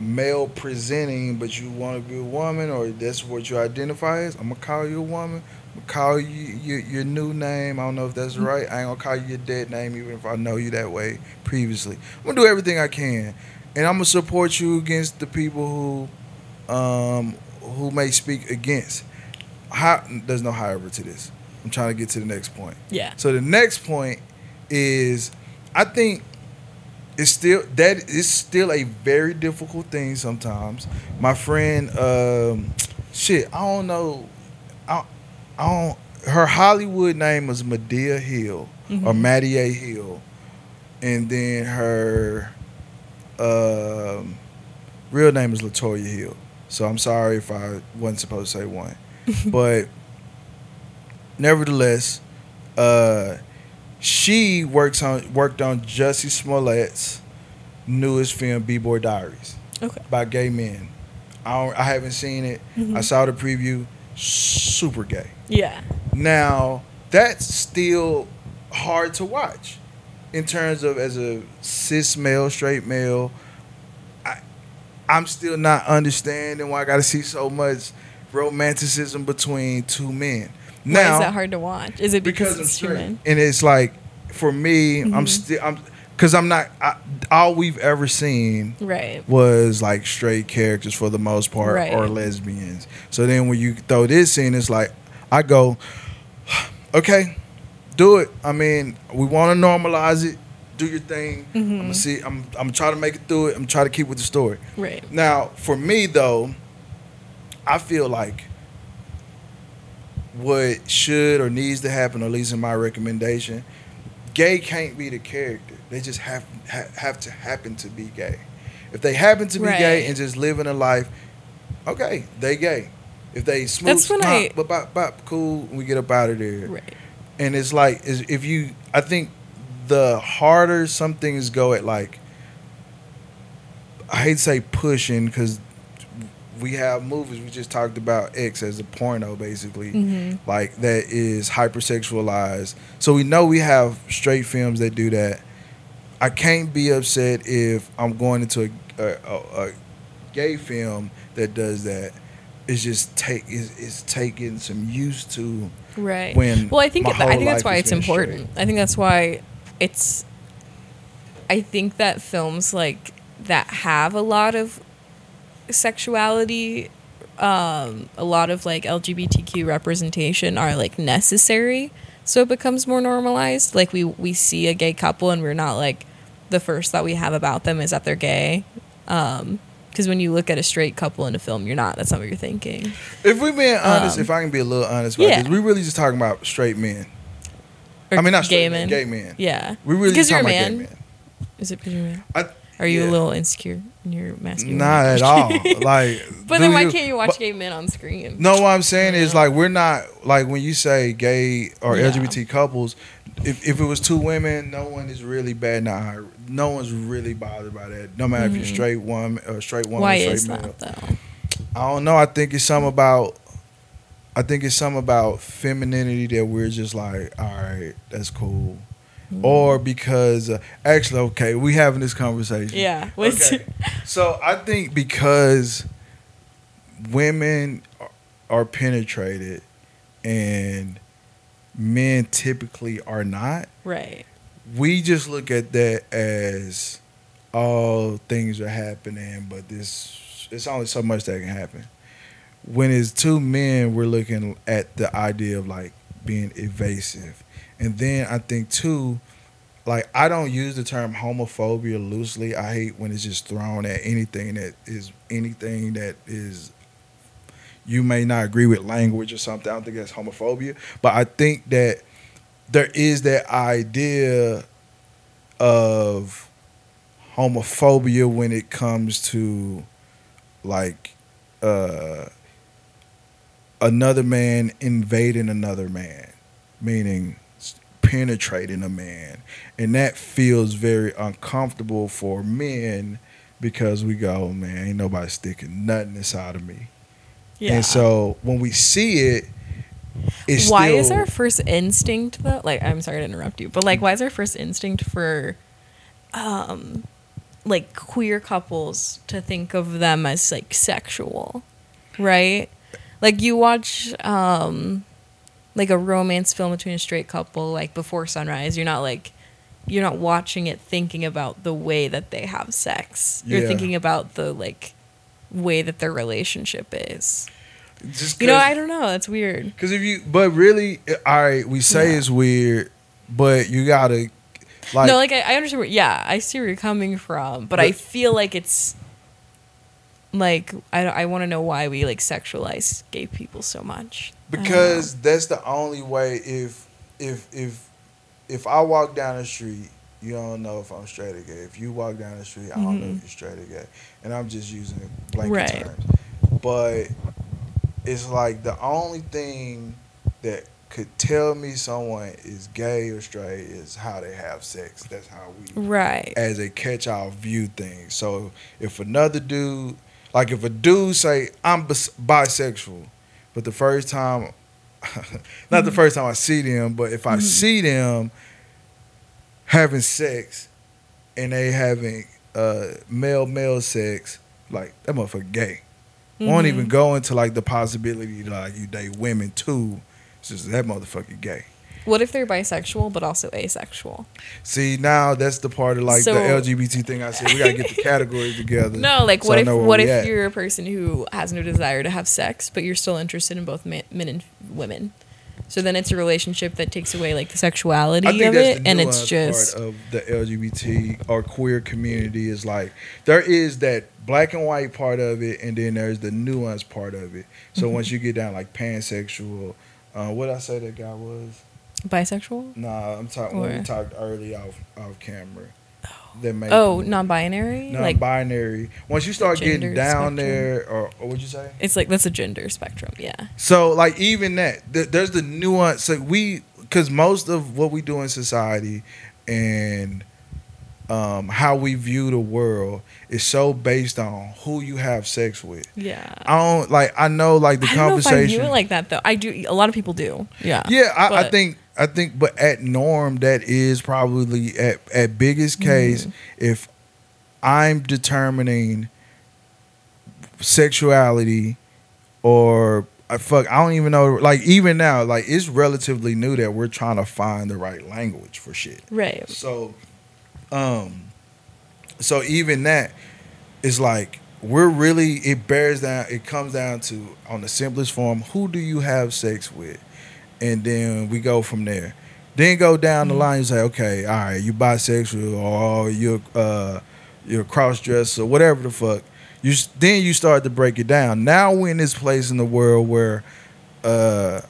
[SPEAKER 1] male presenting but you want to be a woman or that's what you identify as, I'm gonna call you a woman. I'm gonna call you your, your new name. I don't know if that's
[SPEAKER 2] Mm-hmm.
[SPEAKER 1] right. I ain't gonna call you your dead name even if I know you that way previously. I'm gonna do everything I can, and I'm gonna support you against the people who, um, who may speak against. How, there's no however to this. I'm trying to get to the next point.
[SPEAKER 2] Yeah.
[SPEAKER 1] So the next point is, I think it's still that is still a very difficult thing sometimes. My friend, um, shit, I don't know, I, I don't. Her Hollywood name was Medea Hill or
[SPEAKER 2] Mhm.
[SPEAKER 1] Maddie A. Hill, and then her um, real name is Latoya Hill. So I'm sorry if I wasn't supposed to say one, but nevertheless, uh, she works on worked on Jussie Smollett's newest film, B Boy Diaries,
[SPEAKER 2] Okay.
[SPEAKER 1] by gay men. I don't, I haven't seen it. Mm-hmm. I saw the preview. Super gay.
[SPEAKER 2] Yeah.
[SPEAKER 1] Now that's still hard to watch in terms of as a cis male, straight male. I, I'm still not understanding why I got to see so much romanticism between two men.
[SPEAKER 2] Why is that hard to watch? Is it because,
[SPEAKER 1] because I'm
[SPEAKER 2] it's
[SPEAKER 1] straight,
[SPEAKER 2] human?
[SPEAKER 1] and it's like for me, I'm
[SPEAKER 2] Mhm.
[SPEAKER 1] still I'm because I'm not. I, all we've ever seen
[SPEAKER 2] Right.
[SPEAKER 1] was like straight characters for the most part
[SPEAKER 2] Right.
[SPEAKER 1] or lesbians. So then when you throw this in, it's like I go, okay, do it. I mean, we want to normalize it. Do your thing. I'm
[SPEAKER 2] Mm-hmm.
[SPEAKER 1] gonna see. I'm I'm gonna try to make it through it. I'm trying to keep with the story.
[SPEAKER 2] Right.
[SPEAKER 1] Now, for me though, I feel like what should or needs to happen, or at least in my recommendation, gay can't be the character. They just have ha, have to happen to be gay. If they happen to be gay and just living a life, okay, they gay. If they smooth,
[SPEAKER 2] That's when I-
[SPEAKER 1] but bop, bop, cool, we get up out of there
[SPEAKER 2] Right.
[SPEAKER 1] and it's like if you i think the harder some things go at like i hate to say pushing because we have movies we just talked about x as a porno basically
[SPEAKER 2] Mhm.
[SPEAKER 1] like that is hypersexualized so we know we have straight films that do that i can't be upset if i'm going into a, a, a, a gay film that does that it's just take is is taking some used to
[SPEAKER 2] Right.
[SPEAKER 1] when
[SPEAKER 2] well, I think it, I think that's why it's
[SPEAKER 1] it's
[SPEAKER 2] important. I think that's why it's. I think that films like that have a lot of sexuality, um, a lot of like LGBTQ representation are like necessary, so it becomes more normalized. Like we we see a gay couple and we're not like the first thought we have about them is that they're gay. Um, because when you look at a straight couple in a film, you're not. That's not what you're thinking.
[SPEAKER 1] If we being honest,
[SPEAKER 2] Um,
[SPEAKER 1] if I can be a little honest about
[SPEAKER 2] yeah.
[SPEAKER 1] this, we really just talking about straight men. I mean, not
[SPEAKER 2] gay
[SPEAKER 1] straight men,
[SPEAKER 2] men.
[SPEAKER 1] gay men.
[SPEAKER 2] Yeah.
[SPEAKER 1] We really
[SPEAKER 2] because
[SPEAKER 1] just
[SPEAKER 2] you're a
[SPEAKER 1] talking about
[SPEAKER 2] man.
[SPEAKER 1] gay men.
[SPEAKER 2] Is it because you're a man?
[SPEAKER 1] I,
[SPEAKER 2] Are you
[SPEAKER 1] yeah.
[SPEAKER 2] a little insecure in your masculinity?
[SPEAKER 1] Not at all. Like,
[SPEAKER 2] But then why
[SPEAKER 1] you-
[SPEAKER 2] can't you watch
[SPEAKER 1] but-
[SPEAKER 2] gay men on screen?
[SPEAKER 1] No, what I'm saying is like we're not like when you say gay or
[SPEAKER 2] Yeah.
[SPEAKER 1] LGBT couples. If, if it was two women, no one is really bad. eye. no one's really bothered by that. No matter if you're
[SPEAKER 2] Mhm.
[SPEAKER 1] straight woman or straight woman,
[SPEAKER 2] why
[SPEAKER 1] or straight
[SPEAKER 2] is
[SPEAKER 1] male.
[SPEAKER 2] that though?
[SPEAKER 1] I don't know. I think it's something about. I think it's something about femininity that we're just like, all right, that's cool.
[SPEAKER 2] Mm.
[SPEAKER 1] Or because uh, actually, okay, we having this conversation.
[SPEAKER 2] Yeah.
[SPEAKER 1] Okay. So I think because women are- are penetrated and men typically are not,
[SPEAKER 2] right.
[SPEAKER 1] we just look at that as all things are happening, but this it's only so much that can happen. When it's two men, we're looking at the idea of like being evasive. And then I think too, like I don't use the term homophobia loosely. I hate when it's just thrown at anything that is anything that is you may not agree with language or something. I don't think that's homophobia. But I think that there is that idea of homophobia when it comes to like uh another man invading another man meaning penetrating a man and that feels very uncomfortable for men because we go man ain't nobody sticking nothing inside of me
[SPEAKER 2] Yeah.
[SPEAKER 1] and so when we see it it's
[SPEAKER 2] why
[SPEAKER 1] still,
[SPEAKER 2] is our first instinct though? Like, I'm sorry to interrupt you, but like, why is our first instinct for, um, like queer couples to think of them as like sexual, right? Like you watch, um, like a romance film between a straight couple, like Before Sunrise. You're not like, you're not watching it thinking about the way that they have sex. You're
[SPEAKER 1] Yeah.
[SPEAKER 2] thinking about the like way that their relationship is.
[SPEAKER 1] just
[SPEAKER 2] You know I don't know. That's weird.
[SPEAKER 1] Because if you, but really, all right, we say
[SPEAKER 2] Yeah.
[SPEAKER 1] it's weird, but you gotta, like,
[SPEAKER 2] no, like I, I understand. Where, yeah, I see where you're coming from, but, I feel like it's like I, I want to know why we like sexualize gay people so much.
[SPEAKER 1] Because uh-huh. that's the only way. If if if if I walk down the street, you don't know if I'm straight or gay. If you walk down the street, I don't know if mm-hmm. you're straight or gay. And I'm just using blanket
[SPEAKER 2] Right.
[SPEAKER 1] terms. But it's like the only thing that could tell me someone is gay or straight is how they have sex. That's how we
[SPEAKER 2] right.
[SPEAKER 1] as a catch all view thing. So if another dude, like if a dude say I'm bis- bisexual, but the first time, not the first time I see them, but if I
[SPEAKER 2] Mhm.
[SPEAKER 1] see them having sex and they having uh, male male sex, like that motherfucker gay. Won't even
[SPEAKER 2] Mhm.
[SPEAKER 1] go into like the possibility like you date women too. It's just that motherfucker gay.
[SPEAKER 2] What if they're bisexual but also asexual?
[SPEAKER 1] See, now that's the part of like
[SPEAKER 2] So-
[SPEAKER 1] the LGBT thing I said. We gotta get the categories together.
[SPEAKER 2] No, like
[SPEAKER 1] so
[SPEAKER 2] what if what if
[SPEAKER 1] at.
[SPEAKER 2] you're a person who has no desire to have sex, but you're still interested in both men, men and women? So then it's a relationship that takes away like the sexuality of it, and it's just
[SPEAKER 1] part of the LGBT or queer community is like there is that black and white part of it, and then there's the nuanced part of it. So
[SPEAKER 2] Mm-hmm.
[SPEAKER 1] once you get down like pansexual, uh, what I say that guy was?
[SPEAKER 2] Bisexual.
[SPEAKER 1] Nah, I'm talking when we talked early off off camera. That made
[SPEAKER 2] Oh,
[SPEAKER 1] people-
[SPEAKER 2] non-binary. like
[SPEAKER 1] non-binary. Once you start getting down
[SPEAKER 2] spectrum.
[SPEAKER 1] there, or, or what'd you say?
[SPEAKER 2] it's like that's a gender spectrum. Yeah.
[SPEAKER 1] So like even that, th- there's the nuance. Like we, because most of what we do in society and um, how we view the world is so based on who you have sex with.
[SPEAKER 2] Yeah.
[SPEAKER 1] I don't like. I know like the
[SPEAKER 2] I if I
[SPEAKER 1] conversation.
[SPEAKER 2] view it like that though. I do. A lot of people do. Yeah.
[SPEAKER 1] yeah, I, I think. I think, but at norm, that is probably at at biggest case if I'm determining sexuality or I fuck I don't even know like even now like it's relatively new that we're trying to find the right language for shit.
[SPEAKER 2] Right.
[SPEAKER 1] So um so even that is like we're really it bears down it comes down to on the simplest form who do you have sex with and then we go from there then go down the line and say okay all right you bisexual or you're uh you're cross dresser whatever the fuck you then you start to break it down now we're in this place in the world where uh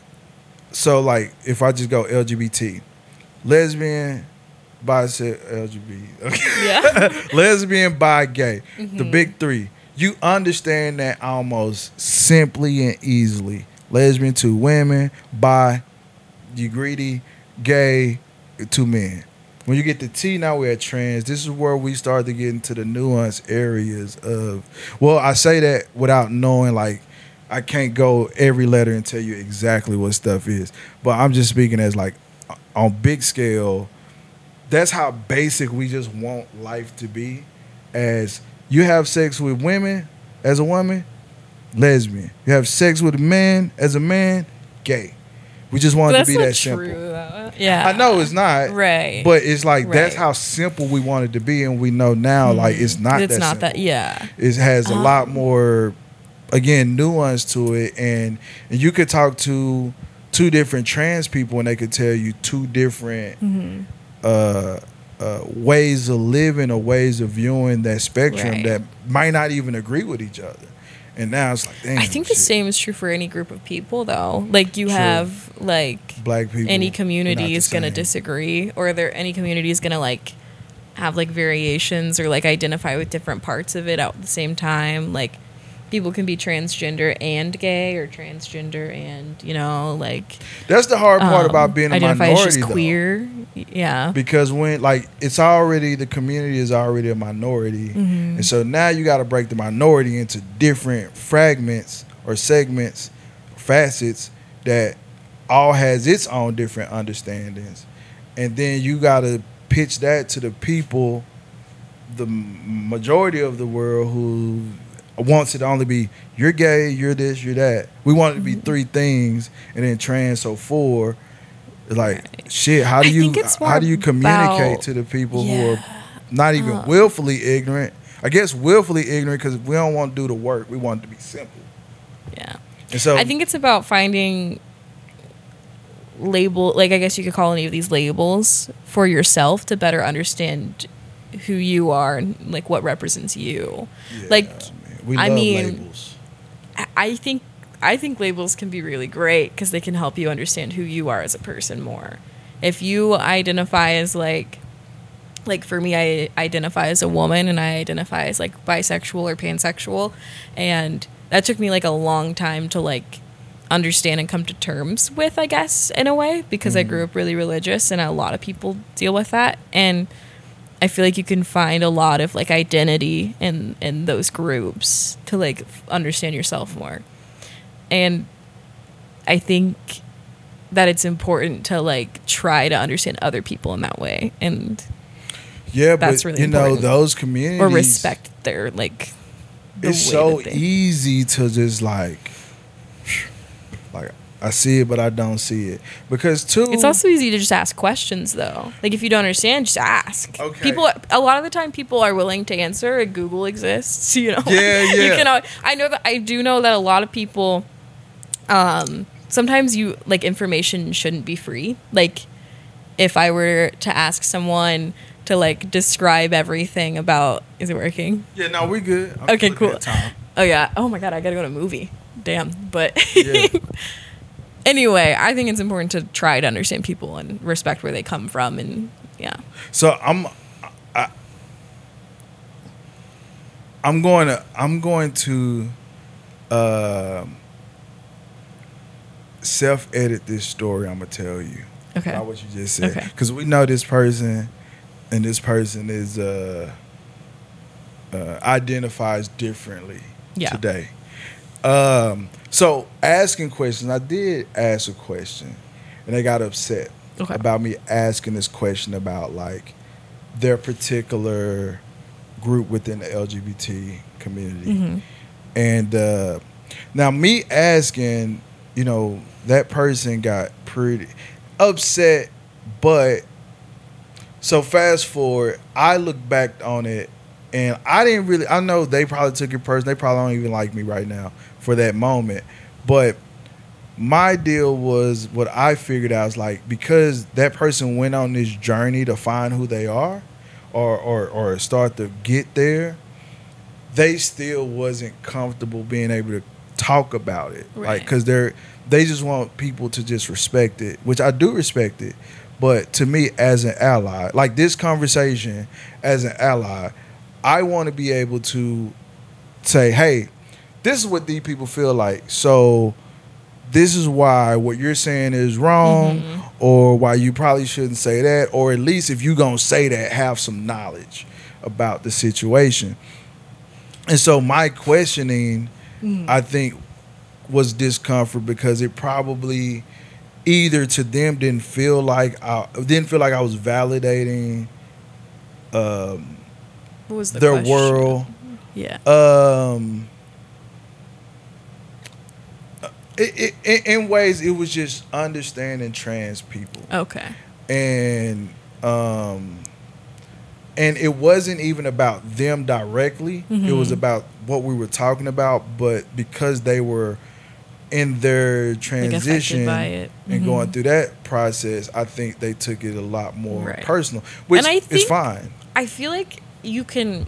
[SPEAKER 1] so like if i just go lgbt lesbian bisexual lgbt okay
[SPEAKER 2] Yeah.
[SPEAKER 1] lesbian, bi, gay, the
[SPEAKER 2] Mm-hmm.
[SPEAKER 1] big three. You understand that almost simply and easily. Lesbian, two women, bi, you greedy, gay, two men. When you get to T, now we're at trans. This is where we start to get into the nuanced areas of. Well, I say that without knowing, like, I can't go every letter and tell you exactly what stuff is. But I'm just speaking as like on big scale that's how basic we just want life to be as you have sex with women as a woman lesbian you have sex with a man as a man gay we just wanted to be that simple
[SPEAKER 2] Though. Yeah.
[SPEAKER 1] i know it's not
[SPEAKER 2] Right.
[SPEAKER 1] but it's like that's how simple we wanted to be and we know now like it's not
[SPEAKER 2] it's
[SPEAKER 1] that
[SPEAKER 2] not
[SPEAKER 1] simple.
[SPEAKER 2] that. Yeah.
[SPEAKER 1] it has a lot
[SPEAKER 2] Um,
[SPEAKER 1] more again nuance to it and, and you could talk to two different trans people and they could tell you two different
[SPEAKER 2] Mm-hmm.
[SPEAKER 1] uh, uh, ways of living or ways of viewing that spectrum
[SPEAKER 2] Right.
[SPEAKER 1] that might not even agree with each other. And now it's like,
[SPEAKER 2] I think the same is true for any group of people, though. Like you
[SPEAKER 1] True.
[SPEAKER 2] have like
[SPEAKER 1] black people.
[SPEAKER 2] any community is gonna disagree, or there any community is gonna like have like variations or like identify with different parts of it at the same time. Like people can be transgender and gay, or transgender and you know like
[SPEAKER 1] That's the hard part
[SPEAKER 2] um,
[SPEAKER 1] about being a minority,
[SPEAKER 2] as just
[SPEAKER 1] though.
[SPEAKER 2] queer. Yeah.
[SPEAKER 1] Because when like it's already the community is already a minority,
[SPEAKER 2] Mm-hmm.
[SPEAKER 1] and so now you got to break the minority into different fragments or segments, facets that all has its own different understandings, and then you got to pitch that to the people, the majority of the world who wants it to only be you're gay, you're this, you're that. We want it to be
[SPEAKER 2] Mm-hmm.
[SPEAKER 1] three things, and then trans so four. Like shit. How do
[SPEAKER 2] I
[SPEAKER 1] you
[SPEAKER 2] think it's more
[SPEAKER 1] how do you communicate
[SPEAKER 2] about-
[SPEAKER 1] to the people who are not even
[SPEAKER 2] Uh.
[SPEAKER 1] willfully ignorant? I guess willfully ignorant because we don't want to do the work. We want it to be simple.
[SPEAKER 2] Yeah.
[SPEAKER 1] And so
[SPEAKER 2] I think it's about finding label like I guess you could call any of these labels for yourself to better understand who you are and like what represents you.
[SPEAKER 1] yeah,
[SPEAKER 2] like,
[SPEAKER 1] man, we
[SPEAKER 2] I mean,
[SPEAKER 1] labels.
[SPEAKER 2] I- think I think labels can be really great because they can help you understand who you are as a person more. If you identify as like like for me I identify as a woman and I identify as like bisexual or pansexual and that took me like a long time to like understand and come to terms with, I guess, in a way, because I mm. grew up really religious and a lot of people deal with that. And I feel like you can find a lot of like identity in in those groups to like f- understand yourself more. And I think that it's important to like try to understand other people in that way and
[SPEAKER 1] Yeah,
[SPEAKER 2] that's
[SPEAKER 1] but
[SPEAKER 2] really
[SPEAKER 1] you know those communities
[SPEAKER 2] or respect their like the
[SPEAKER 1] it's so easy to just like I see it, but I don't see it because too.
[SPEAKER 2] It's also easy to just ask questions, though. Like if you don't understand, just ask.
[SPEAKER 1] Okay.
[SPEAKER 2] People, a lot of the time, people are willing to answer. Google exists, you know.
[SPEAKER 1] Yeah,
[SPEAKER 2] you
[SPEAKER 1] yeah.
[SPEAKER 2] can. I know that. I do know that a lot of people. Um, sometimes you like information shouldn't be free. Like, if I were to ask someone to like describe everything about, is it working?
[SPEAKER 1] yeah, no, we good. I'm
[SPEAKER 2] Okay, cool. Oh yeah. Oh my god, I gotta go to a movie. Damn. But
[SPEAKER 1] Yeah.
[SPEAKER 2] anyway, I think it's important to try to understand people and respect where they come from, and yeah.
[SPEAKER 1] So I'm, I, I'm going to, I'm going to, um self edit this story. I'm gonna tell you
[SPEAKER 2] Okay.
[SPEAKER 1] about what you just said
[SPEAKER 2] Okay.
[SPEAKER 1] because we know this person, and this person is uh, uh identifies differently
[SPEAKER 2] Yeah.
[SPEAKER 1] today. Um, so asking questions, I did ask a question, and they got upset
[SPEAKER 2] Okay.
[SPEAKER 1] about me asking this question about like their particular group within the LGBT community.
[SPEAKER 2] Mhm.
[SPEAKER 1] And uh, now me asking, you know, that person got pretty upset, but so fast forward, I look back on it and I didn't really I know they probably took it personal. They probably don't even like me right now for that moment. But my deal was what I figured out is like because that person went on this journey to find who they are or or or start to get there, they still wasn't comfortable being able to talk about it. Like
[SPEAKER 2] Right.
[SPEAKER 1] cuz they're they just want people to just respect it, which I do respect it. But to me as an ally, like this conversation as an ally, I want to be able to say, "Hey, this is what these people feel like." So this is why what you're saying is wrong
[SPEAKER 2] Mhm.
[SPEAKER 1] or why you probably shouldn't say that or at least if you're going to say that have some knowledge about the situation and so my questioning
[SPEAKER 2] Mhm.
[SPEAKER 1] i think was discomfort because it probably either to them didn't feel like i didn't feel like i was validating um,
[SPEAKER 2] What was the
[SPEAKER 1] their
[SPEAKER 2] question?
[SPEAKER 1] world
[SPEAKER 2] Yeah.
[SPEAKER 1] um it, it, in ways it was just understanding trans people
[SPEAKER 2] Okay.
[SPEAKER 1] and um and it wasn't even about them directly it was
[SPEAKER 2] Mhm.
[SPEAKER 1] about what we were talking about but because they were in their transition
[SPEAKER 2] affected by it.
[SPEAKER 1] and
[SPEAKER 2] Mhm.
[SPEAKER 1] going through that process i think they took it a lot more
[SPEAKER 2] Right.
[SPEAKER 1] personal which
[SPEAKER 2] And I
[SPEAKER 1] is
[SPEAKER 2] think-
[SPEAKER 1] fine
[SPEAKER 2] I feel like you can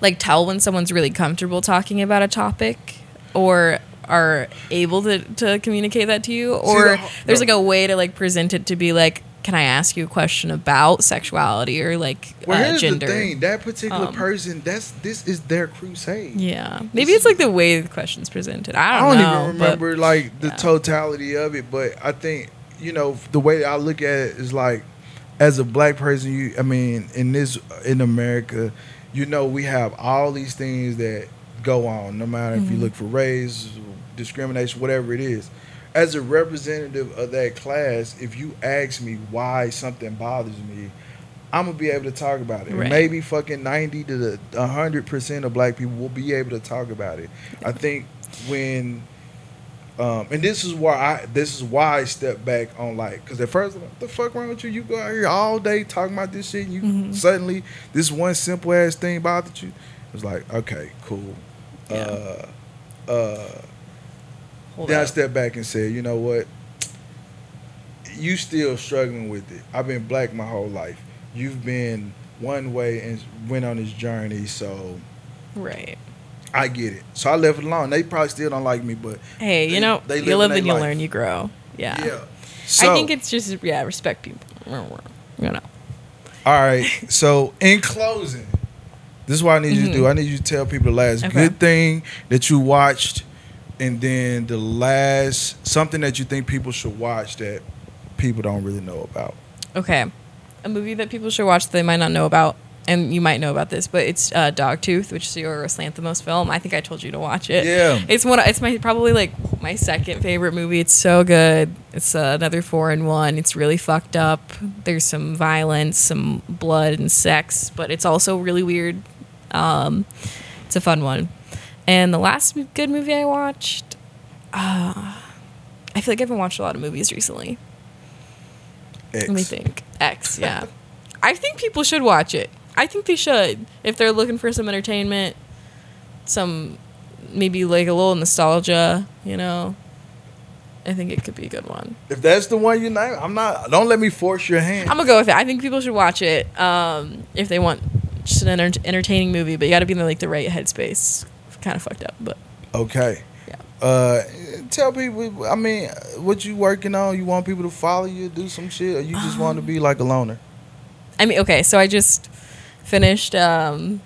[SPEAKER 2] like tell when someone's really comfortable talking about a topic or are able to, to communicate that to you? Or
[SPEAKER 1] the
[SPEAKER 2] there's like a way to like present it to be like can i ask you a question about sexuality or like
[SPEAKER 1] well
[SPEAKER 2] uh,
[SPEAKER 1] here's
[SPEAKER 2] gender?
[SPEAKER 1] the thing. That particular
[SPEAKER 2] Um,
[SPEAKER 1] person that's this is their crusade.
[SPEAKER 2] Yeah. Maybe it's like the way the question's presented. I
[SPEAKER 1] I
[SPEAKER 2] don't,
[SPEAKER 1] don't,
[SPEAKER 2] know
[SPEAKER 1] even
[SPEAKER 2] but-
[SPEAKER 1] remember like the
[SPEAKER 2] yeah.
[SPEAKER 1] totality of it, but I think you know the way I look at it is like as a black person, you I mean in this in America, you know we have all these things that go on, no matter if you
[SPEAKER 2] Mhm.
[SPEAKER 1] look for race, discrimination, whatever it is. As a representative of that class, if you ask me why something bothers me, I'm gonna be able to talk about it.
[SPEAKER 2] Right.
[SPEAKER 1] Maybe fucking ninety to the hundred percent of black people will be able to talk about it. I think when, um, and this is why I this is why I step back on like because at first like, the fuck wrong with you? You go out here all day talking about this shit. And you
[SPEAKER 2] Mhm.
[SPEAKER 1] suddenly this one simple ass thing bothered you. It's like okay, cool.
[SPEAKER 2] Yeah.
[SPEAKER 1] Uh, uh,
[SPEAKER 2] Hold
[SPEAKER 1] then I stepped back and said, you know what? You still struggling with it. I've been black my whole life. You've been one way and went on this journey, so
[SPEAKER 2] right
[SPEAKER 1] I get it. So I left it alone. They probably still don't like me, but
[SPEAKER 2] hey
[SPEAKER 1] They-
[SPEAKER 2] you know
[SPEAKER 1] they
[SPEAKER 2] you
[SPEAKER 1] living
[SPEAKER 2] live and you
[SPEAKER 1] life.
[SPEAKER 2] learn you grow yeah,
[SPEAKER 1] yeah. So,
[SPEAKER 2] i think it's just yeah respect people you know
[SPEAKER 1] all right. So in closing, this is what I need you to do.
[SPEAKER 2] Mhm.
[SPEAKER 1] I need you to tell people the last
[SPEAKER 2] Okay.
[SPEAKER 1] good thing that you watched, and then the last something that you think people should watch that people don't really know about.
[SPEAKER 2] Okay. A movie that people should watch that they might not know about, and you might know about this, but it's uh, Dogtooth, which is Yorgos Lanthimos film. I think I told you to watch it.
[SPEAKER 1] Yeah.
[SPEAKER 2] It's one. It's my probably like my second favorite movie. It's so good. It's uh, another four in one. It's really fucked up. There's some violence, some blood and sex, but it's also really weird. Um, it's a fun one. And the last good movie I watched, uh, I feel like I haven't watched a lot of movies recently.
[SPEAKER 1] X.
[SPEAKER 2] Let me think. X, yeah. I think people should watch it. I think they should if they're looking for some entertainment, some maybe like a little nostalgia. You know, I think it could be a good one.
[SPEAKER 1] If that's the one you name, I'm not. Don't let me force your hand.
[SPEAKER 2] I'm gonna go with it. I think people should watch it um, if they want just an enter- entertaining movie, but you got to be in the, like the right headspace. Kind of fucked up, but
[SPEAKER 1] Okay.
[SPEAKER 2] Yeah.
[SPEAKER 1] Uh, tell people. I mean, what you working on? You want people to follow you, do some shit, or you just want to be like a loner?
[SPEAKER 2] I mean, okay, so I just finished. Um,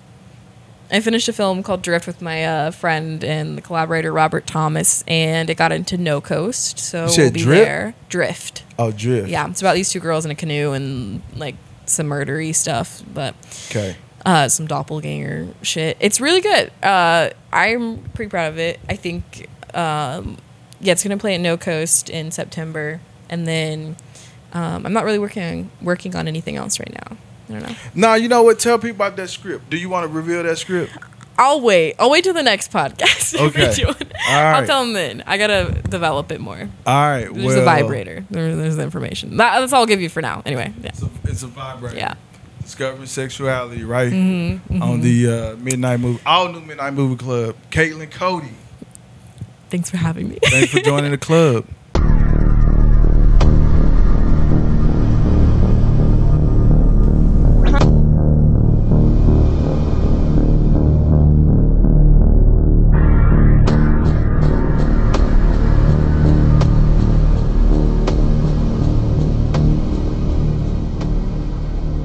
[SPEAKER 2] I finished a film called Drift with my uh, friend and the collaborator Robert Thomas, and it got into No Coast, so we'll be
[SPEAKER 1] Drift?
[SPEAKER 2] there. Drift,
[SPEAKER 1] Oh, drift.
[SPEAKER 2] yeah, it's about these two girls in a canoe and like some murdery stuff, but
[SPEAKER 1] Okay.
[SPEAKER 2] Uh, some doppelganger shit. It's really good. Uh, I'm pretty proud of it. I think, um, yeah, it's gonna play at No Coast in September, and then um, I'm not really working working on anything else right now. I don't know.
[SPEAKER 1] Now you know what? Tell people about that script. Do you want to reveal that script?
[SPEAKER 2] I'll wait. I'll wait till the next podcast.
[SPEAKER 1] Okay. All
[SPEAKER 2] I'll tell them then. I gotta develop it more.
[SPEAKER 1] All right.
[SPEAKER 2] There's
[SPEAKER 1] well,
[SPEAKER 2] the vibrator. There, there's the information. That, that's all I'll give you for now. Anyway, yeah,
[SPEAKER 1] It's a, it's a vibrator.
[SPEAKER 2] yeah.
[SPEAKER 1] Discovering sexuality, right?
[SPEAKER 2] Mm-hmm,
[SPEAKER 1] On the uh, Midnight Movie, all new Midnight Movie Club. Caitlyn Cody.
[SPEAKER 2] Thanks for having me.
[SPEAKER 1] Thanks for joining the club.